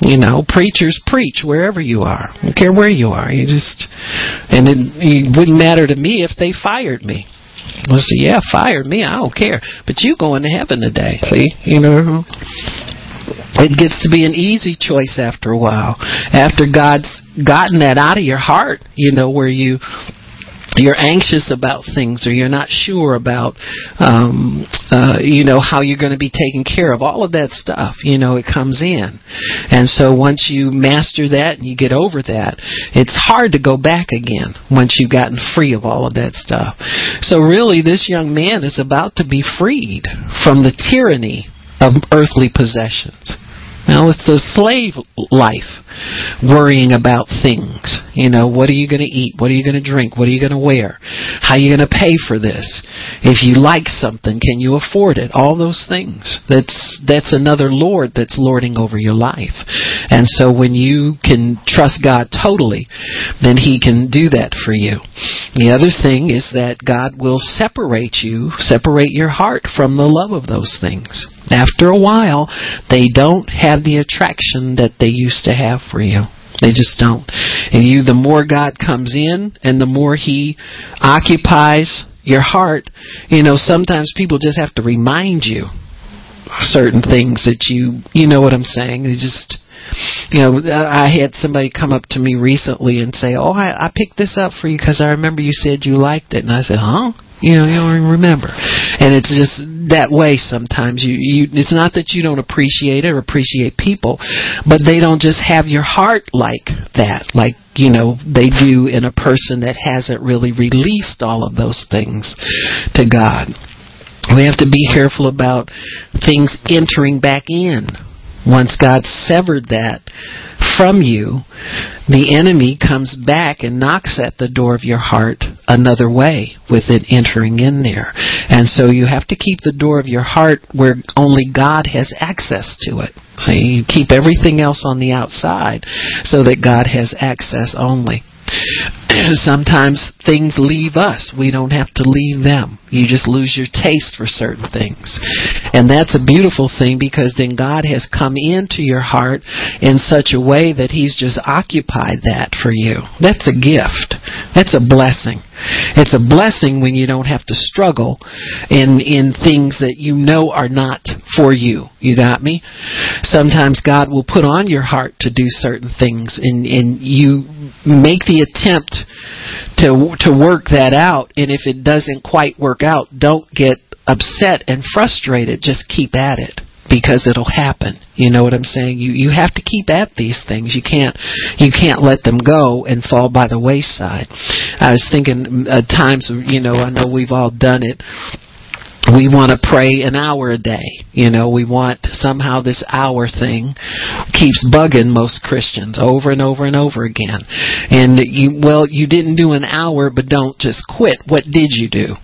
You know, preachers preach wherever you are. I don't care where you are. You just, and it, it wouldn't matter to me if they fired me. Well, say, yeah, fire me. I don't care. But you going to heaven today. See, you know. It gets to be an easy choice after a while. After God's gotten that out of your heart, you know, where you you're anxious about things or you're not sure about um uh you know how you're going to be taken care of. All of that stuff you know it comes in. And so once you master that and you get over that it's hard to go back again once you've gotten free of all of that stuff. So really this young man is about to be freed from the tyranny of earthly possessions. Now it's a slave life worrying about things. You know, what are you going to eat? What are you going to drink? What are you going to wear? How are you going to pay for this? If you like something, can you afford it? All those things. That's that's another lord that's lording over your life. And so when you can trust God totally, then he can do that for you. The other thing is that God will separate you, separate your heart from the love of those things. After a while, they don't have the attraction that they used to have for you. They just don't. And you, the more God comes in and the more He occupies your heart, you know, sometimes people just have to remind you certain things that you, you know what I'm saying. They just, you know, I had somebody come up to me recently and say, "Oh, I, I picked this up for you because I remember you said you liked it," and I said, "Huh?" You know, you don't remember. And it's just that way sometimes. You, you, it's not that you don't appreciate it or appreciate people, but they don't just have your heart like that, like, you know, they do in a person that hasn't really released all of those things to God. We have to be careful about things entering back in. Once God severed that from you, the enemy comes back and knocks at the door of your heart another way with it entering in there. And so you have to keep the door of your heart where only God has access to it. So you keep everything else on the outside so that God has access only. <clears throat> Sometimes things leave us. We don't have to leave them. You just lose your taste for certain things. And that's a beautiful thing because then God has come into your heart in such a way that He's just occupied that for you. That's a gift. That's a blessing. It's a blessing when you don't have to struggle in in things that you know are not for you. You got me? Sometimes God will put on your heart to do certain things and, and you make the attempt to to work that out and if it doesn't quite work out, don't get upset and frustrated. Just keep at it because it'll happen. You know what I'm saying? You you have to keep at these things. You can't you can't let them go and fall by the wayside. I was thinking at uh, times, you know, I know we've all done it we want to pray an hour a day. You know, we want somehow this hour thing keeps bugging most Christians over and over and over again. And you, well, you didn't do an hour, but don't just quit. What did you do?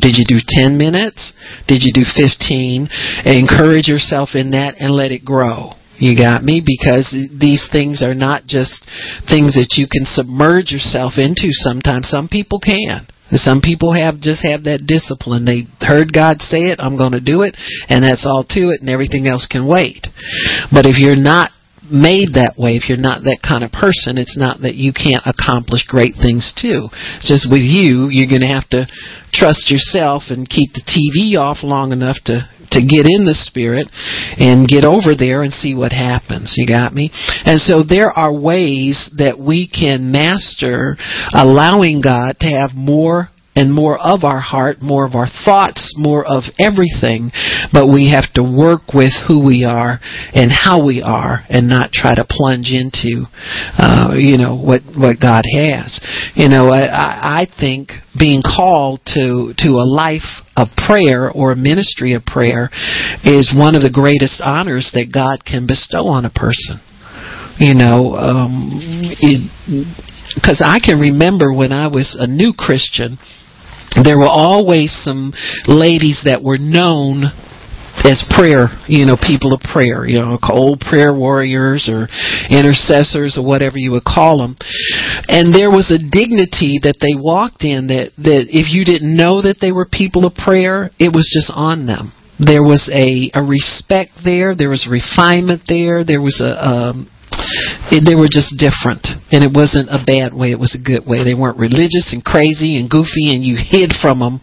Did you do 10 minutes? Did you do 15? Encourage yourself in that and let it grow. You got me? Because these things are not just things that you can submerge yourself into sometimes. Some people can. Some people have just have that discipline. They heard God say it, I'm going to do it, and that's all to it, and everything else can wait. But if you're not made that way, if you're not that kind of person, it's not that you can't accomplish great things too. Just with you, you're going to have to trust yourself and keep the TV off long enough to to get in the spirit and get over there and see what happens. You got me? And so there are ways that we can master allowing God to have more and more of our heart, more of our thoughts, more of everything, but we have to work with who we are and how we are and not try to plunge into, uh, you know, what, what God has. You know, I, I think being called to, to a life of prayer or a ministry of prayer is one of the greatest honors that God can bestow on a person. You know, um, because I can remember when I was a new Christian, there were always some ladies that were known as prayer, you know, people of prayer, you know, old prayer warriors or intercessors or whatever you would call them. And there was a dignity that they walked in that, that if you didn't know that they were people of prayer, it was just on them. There was a, a respect there, there was refinement there, there was a, um, they were just different, and it wasn't a bad way. It was a good way. They weren't religious and crazy and goofy, and you <laughs> hid from them,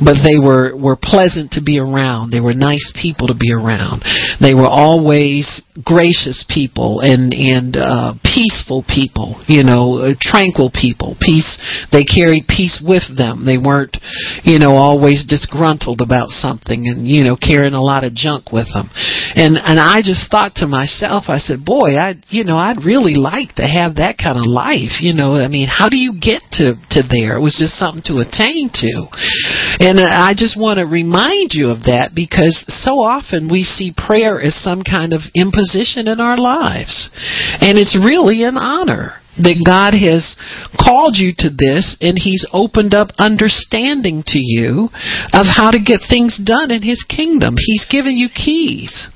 but they were were pleasant to be around. They were nice people to be around. They were always gracious people and and uh, peaceful people. You know, uh, tranquil people. Peace. They carried peace with them. They weren't, you know, always disgruntled about something and you know carrying a lot of junk with them. And and I just thought to myself, I said, boy, I You know, I'd really like to have that kind of life. You know, I mean, how do you get to to there? It was just something to attain to, and uh, I just want to remind you of that because so often we see prayer as some kind of imposition in our lives, and it's really an honor that God has called you to this and He's opened up understanding to you of how to get things done in His kingdom. He's given you keys.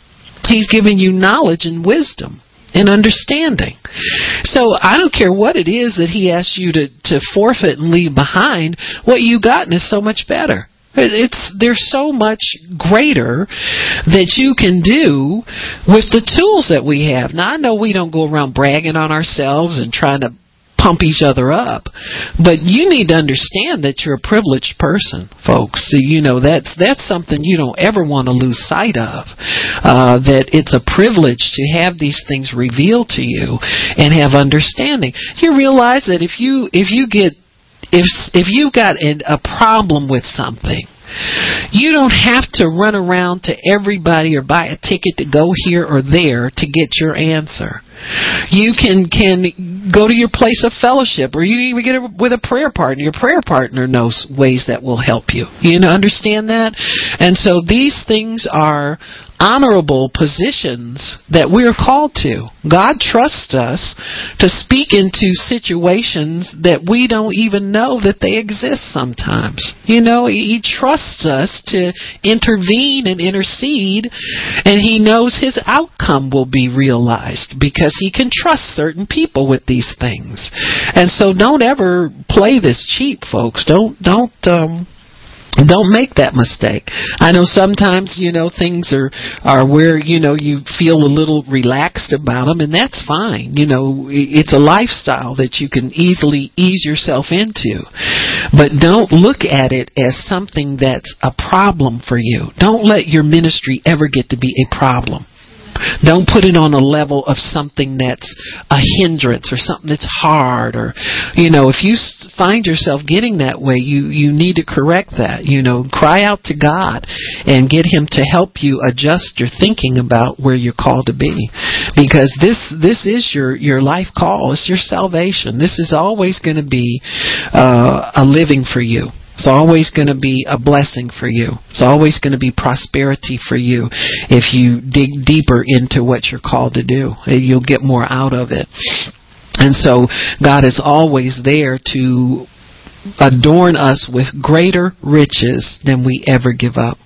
He's given you knowledge and wisdom and understanding. So I don't care what it is that He asks you to, to forfeit and leave behind, what you've gotten is so much better. It's there's so much greater that you can do with the tools that we have. Now I know we don't go around bragging on ourselves and trying to pump each other up. But you need to understand that you're a privileged person, folks. So, you know that's that's something you don't ever want to lose sight of. Uh, that it's a privilege to have these things revealed to you and have understanding. You realize that if you if you get if if you've got a problem with something you don't have to run around to everybody or buy a ticket to go here or there to get your answer. You can can go to your place of fellowship, or you even get it with a prayer partner. Your prayer partner knows ways that will help you. You understand that, and so these things are honorable positions that we're called to. God trusts us to speak into situations that we don't even know that they exist sometimes. You know, He trusts us to intervene and intercede, and He knows His outcome will be realized because He can trust certain people with these things. And so don't ever play this cheap, folks. Don't, don't, um, don't make that mistake. I know sometimes, you know, things are, are where, you know, you feel a little relaxed about them and that's fine. You know, it's a lifestyle that you can easily ease yourself into. But don't look at it as something that's a problem for you. Don't let your ministry ever get to be a problem. Don't put it on a level of something that's a hindrance or something that's hard or, you know, if you find yourself getting that way, you, you need to correct that. You know, cry out to God and get Him to help you adjust your thinking about where you're called to be. Because this, this is your, your life call. It's your salvation. This is always going to be, uh, a living for you. It's always going to be a blessing for you. It's always going to be prosperity for you if you dig deeper into what you're called to do. You'll get more out of it. And so God is always there to adorn us with greater riches than we ever give up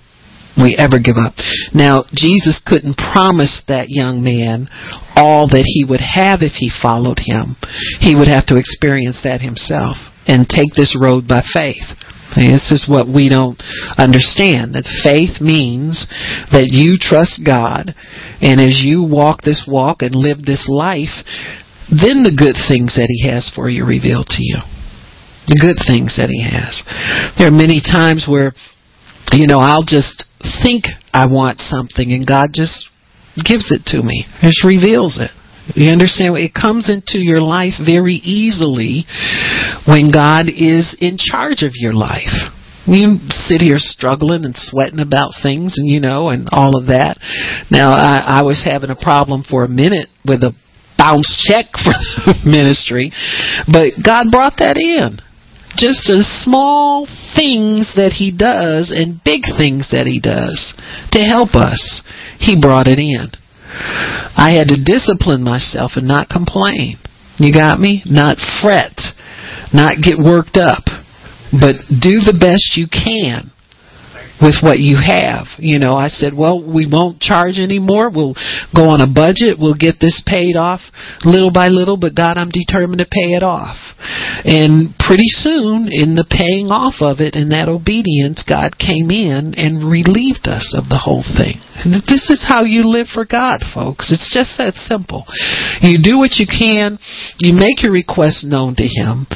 we ever give up. Now, Jesus couldn't promise that young man all that he would have if he followed him. He would have to experience that himself and take this road by faith. This is what we don't understand. That faith means that you trust God, and as you walk this walk and live this life, then the good things that He has for you revealed to you. The good things that He has. There are many times where, you know, I'll just think I want something, and God just gives it to me, just reveals it. You understand? It comes into your life very easily when God is in charge of your life. You sit here struggling and sweating about things and you know and all of that. Now I, I was having a problem for a minute with a bounce check <laughs> for ministry, but God brought that in. Just the small things that He does and big things that He does to help us, He brought it in. I had to discipline myself and not complain. You got me? Not fret, not get worked up, but do the best you can with what you have. You know, I said, well, we won't charge anymore. We'll go on a budget. We'll get this paid off little by little, but God, I'm determined to pay it off. And pretty soon, in the paying off of it, in that obedience, God came in and relieved us of the whole thing. This is how you live for God, folks. It's just that simple. You do what you can. You make your request known to Him.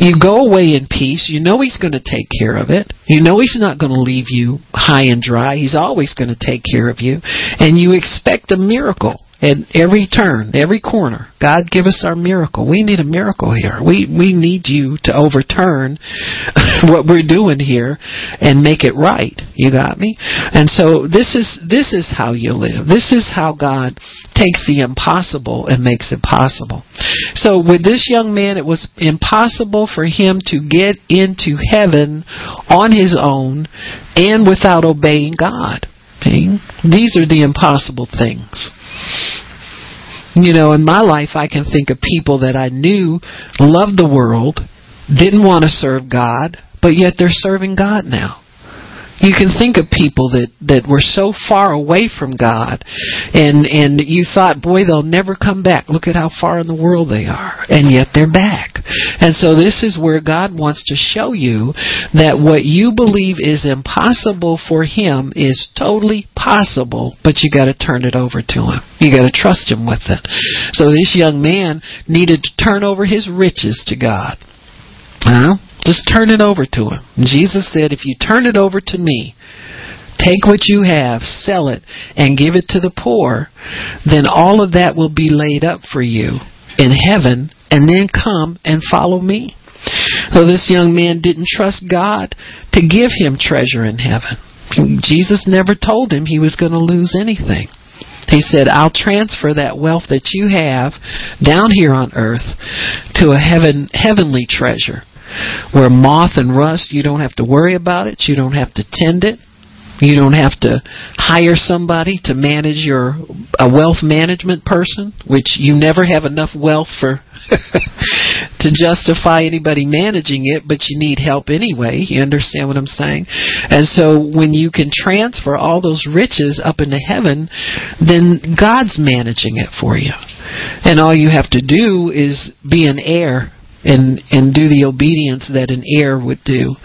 You go away in peace. You know He's going to take care of it. You know He's not going to leave you high and dry. He's always going to take care of you. And you expect a miracle at every turn, every corner. God give us our miracle. We need a miracle here. We we need you to overturn <laughs> what we're doing here and make it right. You got me? And so this is this is how you live. This is how God takes the impossible and makes it possible. So with this young man it was impossible for him to get into heaven on his own and without obeying God. These are the impossible things. You know, in my life, I can think of people that I knew loved the world, didn't want to serve God, but yet they're serving God now you can think of people that that were so far away from God and and you thought boy they'll never come back. Look at how far in the world they are and yet they're back. And so this is where God wants to show you that what you believe is impossible for him is totally possible but you got to turn it over to him. You got to trust him with it. So this young man needed to turn over his riches to God. Huh? Just turn it over to him. Jesus said, if you turn it over to me, take what you have, sell it, and give it to the poor, then all of that will be laid up for you in heaven, and then come and follow me. So this young man didn't trust God to give him treasure in heaven. Jesus never told him he was going to lose anything. He said, I'll transfer that wealth that you have down here on earth to a heaven, heavenly treasure where moth and rust, you don't have to worry about it. You don't have to tend it. You don't have to hire somebody to manage your a wealth management person, which you never have enough wealth for <laughs> to justify anybody managing it, but you need help anyway. You understand what I'm saying? And so when you can transfer all those riches up into heaven, then God's managing it for you. And all you have to do is be an heir and and do the obedience that an heir would do.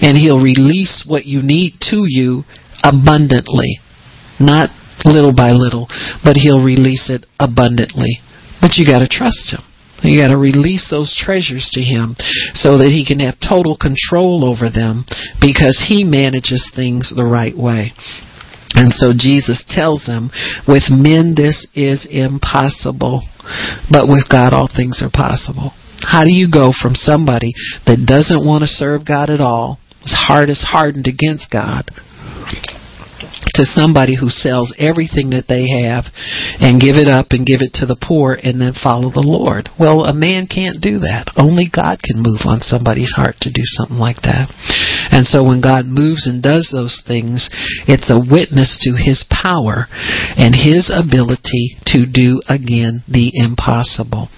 And he'll release what you need to you abundantly. Not little by little but he'll release it abundantly. But you got to trust him. You got to release those treasures to him so that he can have total control over them because he manages things the right way. And so Jesus tells them, with men this is impossible, but with God all things are possible. How do you go from somebody that doesn't want to serve God at all, his heart is hardened against God, to somebody who sells everything that they have and give it up and give it to the poor and then follow the Lord. Well, a man can't do that. Only God can move on somebody's heart to do something like that. And so when God moves and does those things, it's a witness to his power and his ability to do again the impossible.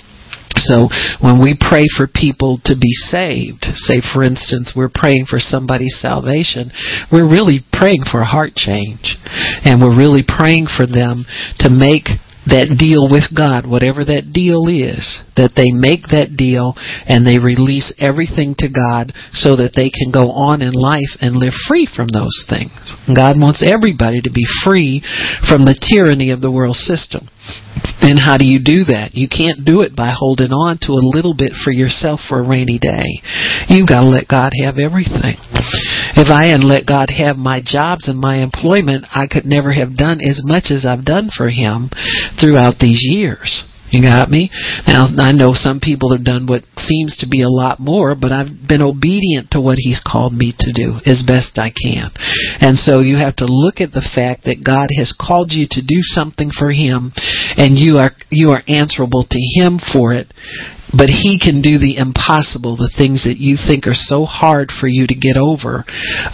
So when we pray for people to be saved, say for instance we're praying for somebody's salvation, we're really praying for a heart change. And we're really praying for them to make that deal with God, whatever that deal is, that they make that deal and they release everything to God so that they can go on in life and live free from those things. God wants everybody to be free from the tyranny of the world system. And how do you do that? You can't do it by holding on to a little bit for yourself for a rainy day. You've got to let God have everything. If I hadn't let God have my jobs and my employment, I could never have done as much as I've done for Him throughout these years. You got me? Now, I know some people have done what seems to be a lot more, but I've been obedient to what He's called me to do as best I can. And so you have to look at the fact that God has called you to do something for Him, and you are, you are answerable to Him for it but he can do the impossible, the things that you think are so hard for you to get over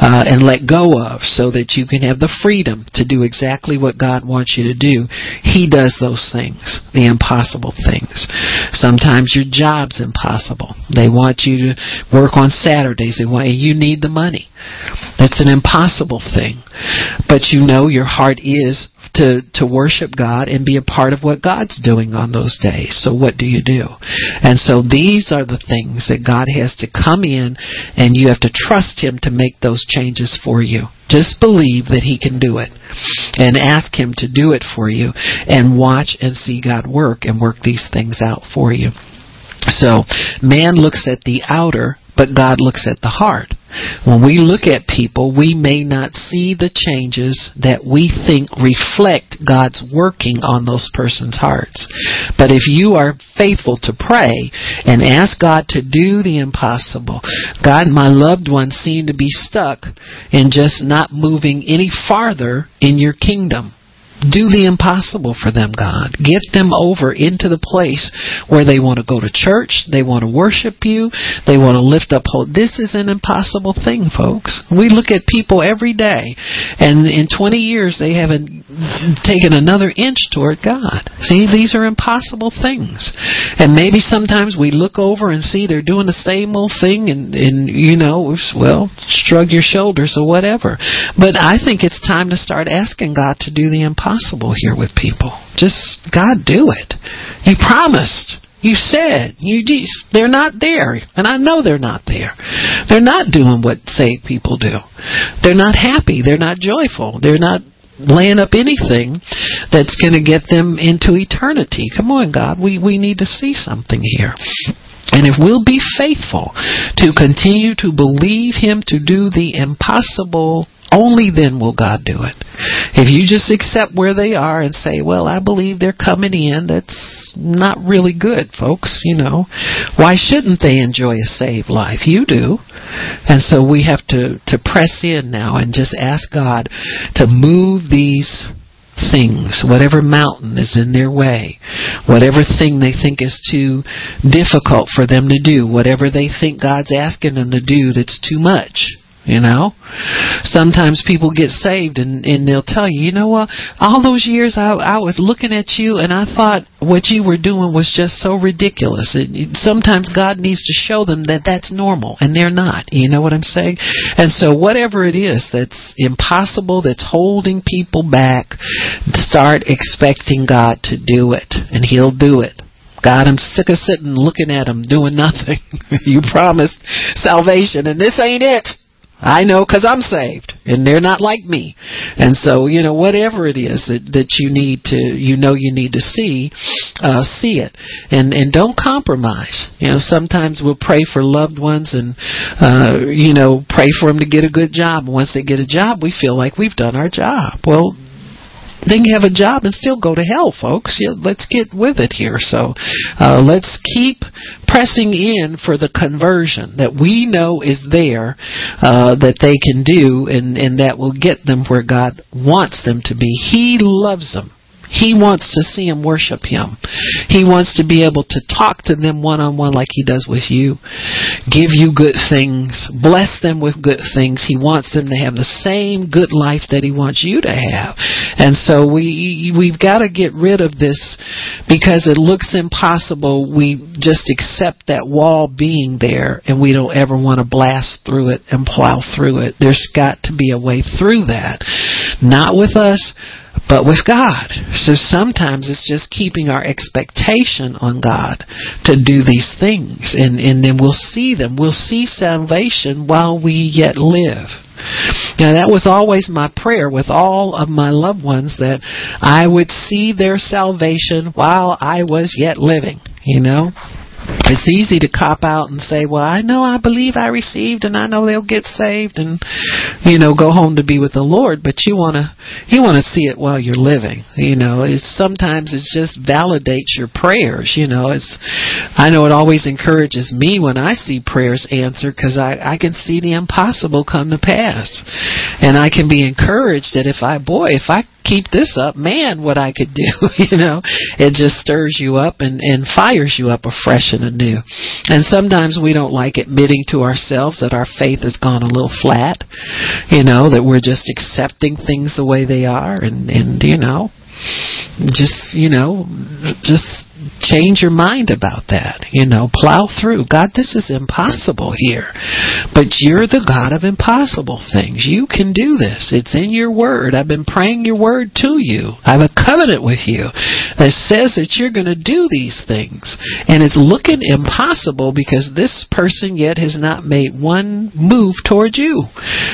uh, and let go of, so that you can have the freedom to do exactly what God wants you to do. He does those things, the impossible things. Sometimes your job's impossible. They want you to work on Saturdays. They want you need the money. That's an impossible thing. But you know your heart is to to worship God and be a part of what God's doing on those days. So what do you do? And so these are the things that God has to come in and you have to trust him to make those changes for you. Just believe that he can do it and ask him to do it for you and watch and see God work and work these things out for you. So man looks at the outer but God looks at the heart. When we look at people, we may not see the changes that we think reflect God's working on those person's hearts. But if you are faithful to pray and ask God to do the impossible, God, my loved ones seem to be stuck and just not moving any farther in your kingdom. Do the impossible for them, God. Get them over into the place where they want to go to church, they want to worship you, they want to lift up hope. This is an impossible thing, folks. We look at people every day, and in 20 years they haven't taken another inch toward God. See, these are impossible things. And maybe sometimes we look over and see they're doing the same old thing, and, and you know, well, shrug your shoulders or whatever. But I think it's time to start asking God to do the impossible impossible here with people. Just, God, do it. You promised. You said you just, they're not there, and I know they're not there. They're not doing what saved people do. They're not happy. They're not joyful. They're not laying up anything that's going to get them into eternity. Come on, God, we we need to see something here. And if we'll be faithful to continue to believe Him to do the impossible only then will God do it. If you just accept where they are and say, well, I believe they're coming in, that's not really good, folks, you know. Why shouldn't they enjoy a saved life? You do. And so we have to, to press in now and just ask God to move these things, whatever mountain is in their way, whatever thing they think is too difficult for them to do, whatever they think God's asking them to do that's too much you know, sometimes people get saved and, and they'll tell you, you know what, all those years I, I was looking at you and I thought what you were doing was just so ridiculous. And sometimes God needs to show them that that's normal and they're not. You know what I'm saying? And so whatever it is that's impossible, that's holding people back, start expecting God to do it and He'll do it. God, I'm sick of sitting looking at him doing nothing. <laughs> you promised salvation and this ain't it. I know because I'm saved, and they're not like me. And so, you know, whatever it is that that you need to, you know, you need to see, uh, see it, and and don't compromise. You know, sometimes we'll pray for loved ones, and uh, you know, pray for them to get a good job. And Once they get a job, we feel like we've done our job. Well, they can have a job and still go to hell, folks. Yeah, let's get with it here. So uh, let's keep pressing in for the conversion that we know is there uh, that they can do and, and that will get them where God wants them to be. He loves them. He wants to see them worship Him. He wants to be able to talk to them one on one like He does with you. Give you good things. Bless them with good things. He wants them to have the same good life that He wants you to have. And so we, we've got to get rid of this because it looks impossible. We just accept that wall being there and we don't ever want to blast through it and plow through it. There's got to be a way through that. Not with us, but with God. So sometimes it's just keeping our expectation on God to do these things. And, and then we'll see them. We'll see salvation while we yet live. Now that was always my prayer with all of my loved ones that I would see their salvation while I was yet living, you know? It's easy to cop out and say, "Well, I know I believe I received, and I know they'll get saved, and you know, go home to be with the Lord." But you want to you want to see it while you're living. You know, it's sometimes it just validates your prayers. You know, it's I know it always encourages me when I see prayers answered because I I can see the impossible come to pass, and I can be encouraged that if I boy if I keep this up, man, what I could do, <laughs> you know. It just stirs you up and, and fires you up afresh and And sometimes we don't like admitting to ourselves that our faith has gone a little flat, you know, that we're just accepting things the way they are and, and you know, just, you know, just change your mind about that. You know, plow through. God, this is impossible here. But you're the God of impossible things. You can do this. It's in your word. I've been praying your word to you. I have a covenant with you that says that you're going to do these things. And it's looking impossible because this person yet has not made one move towards you.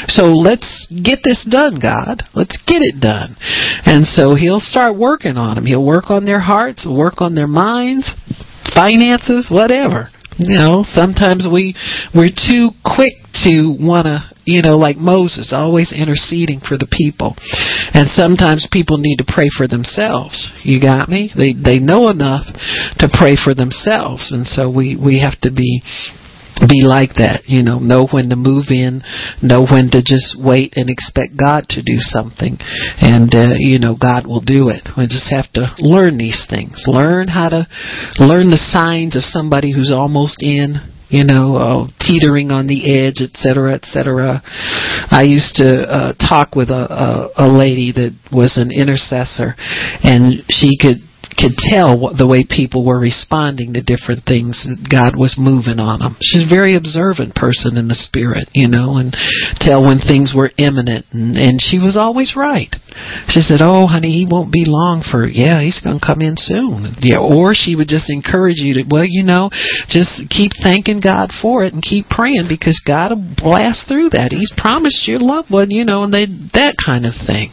So let's get this done, God. Let's get it done. And so he'll start working on them. He'll work on their hearts, work on their minds, finances, whatever. You know, sometimes we we're too quick to want to, you know, like Moses, always interceding for the people. And sometimes people need to pray for themselves. You got me? They they know enough to pray for themselves, and so we we have to be be like that, you know, know when to move in, know when to just wait and expect God to do something. And, uh, you know, God will do it. We just have to learn these things. Learn how to, learn the signs of somebody who's almost in, you know, uh, teetering on the edge, etc., etc. I used to uh, talk with a, a a lady that was an intercessor, and she could could tell what, the way people were responding to different things. That God was moving on them. She's a very observant person in the spirit, you know, and tell when things were imminent. And, and she was always right. She said, "Oh, honey, he won't be long for. Yeah, he's going to come in soon." Yeah, or she would just encourage you to, well, you know, just keep thanking God for it and keep praying because God will blast through that. He's promised your loved one, you know, and they that kind of thing.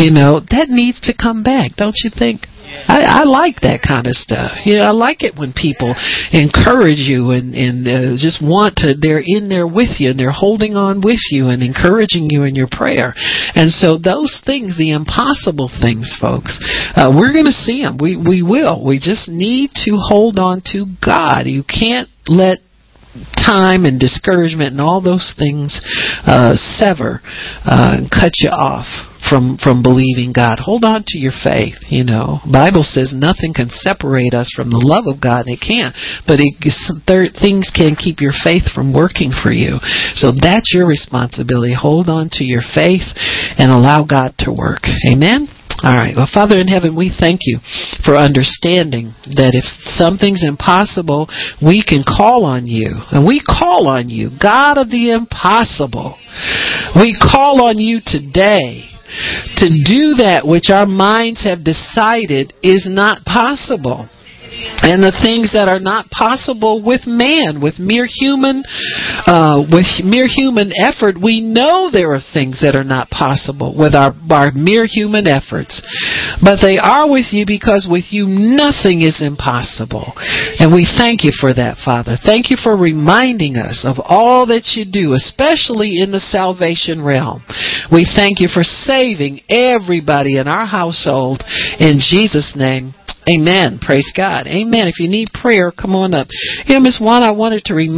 You know, that needs to come back, don't you think? I, I like that kind of stuff. You know, I like it when people encourage you and and uh, just want to. They're in there with you and they're holding on with you and encouraging you in your prayer. And so those things, the impossible things, folks, uh, we're going to see them. We we will. We just need to hold on to God. You can't let time and discouragement and all those things uh, sever uh, and cut you off from from believing God. Hold on to your faith. You know, Bible says nothing can separate us from the love of God. And it can't, but it, there, things can keep your faith from working for you. So that's your responsibility. Hold on to your faith and allow God to work. Amen. All right. Well, Father in heaven, we thank you for understanding that if something's impossible, we can call on you. And we call on you, God of the impossible. We call on you today to do that which our minds have decided is not possible and the things that are not possible with man, with mere human, uh, with mere human effort, we know there are things that are not possible with our, our mere human efforts. But they are with you because with you nothing is impossible. And we thank you for that, Father. Thank you for reminding us of all that you do, especially in the salvation realm. We thank you for saving everybody in our household. In Jesus' name, Amen. Praise God. Amen. If you need prayer, come on up. Yeah, Miss Juan, I wanted to remind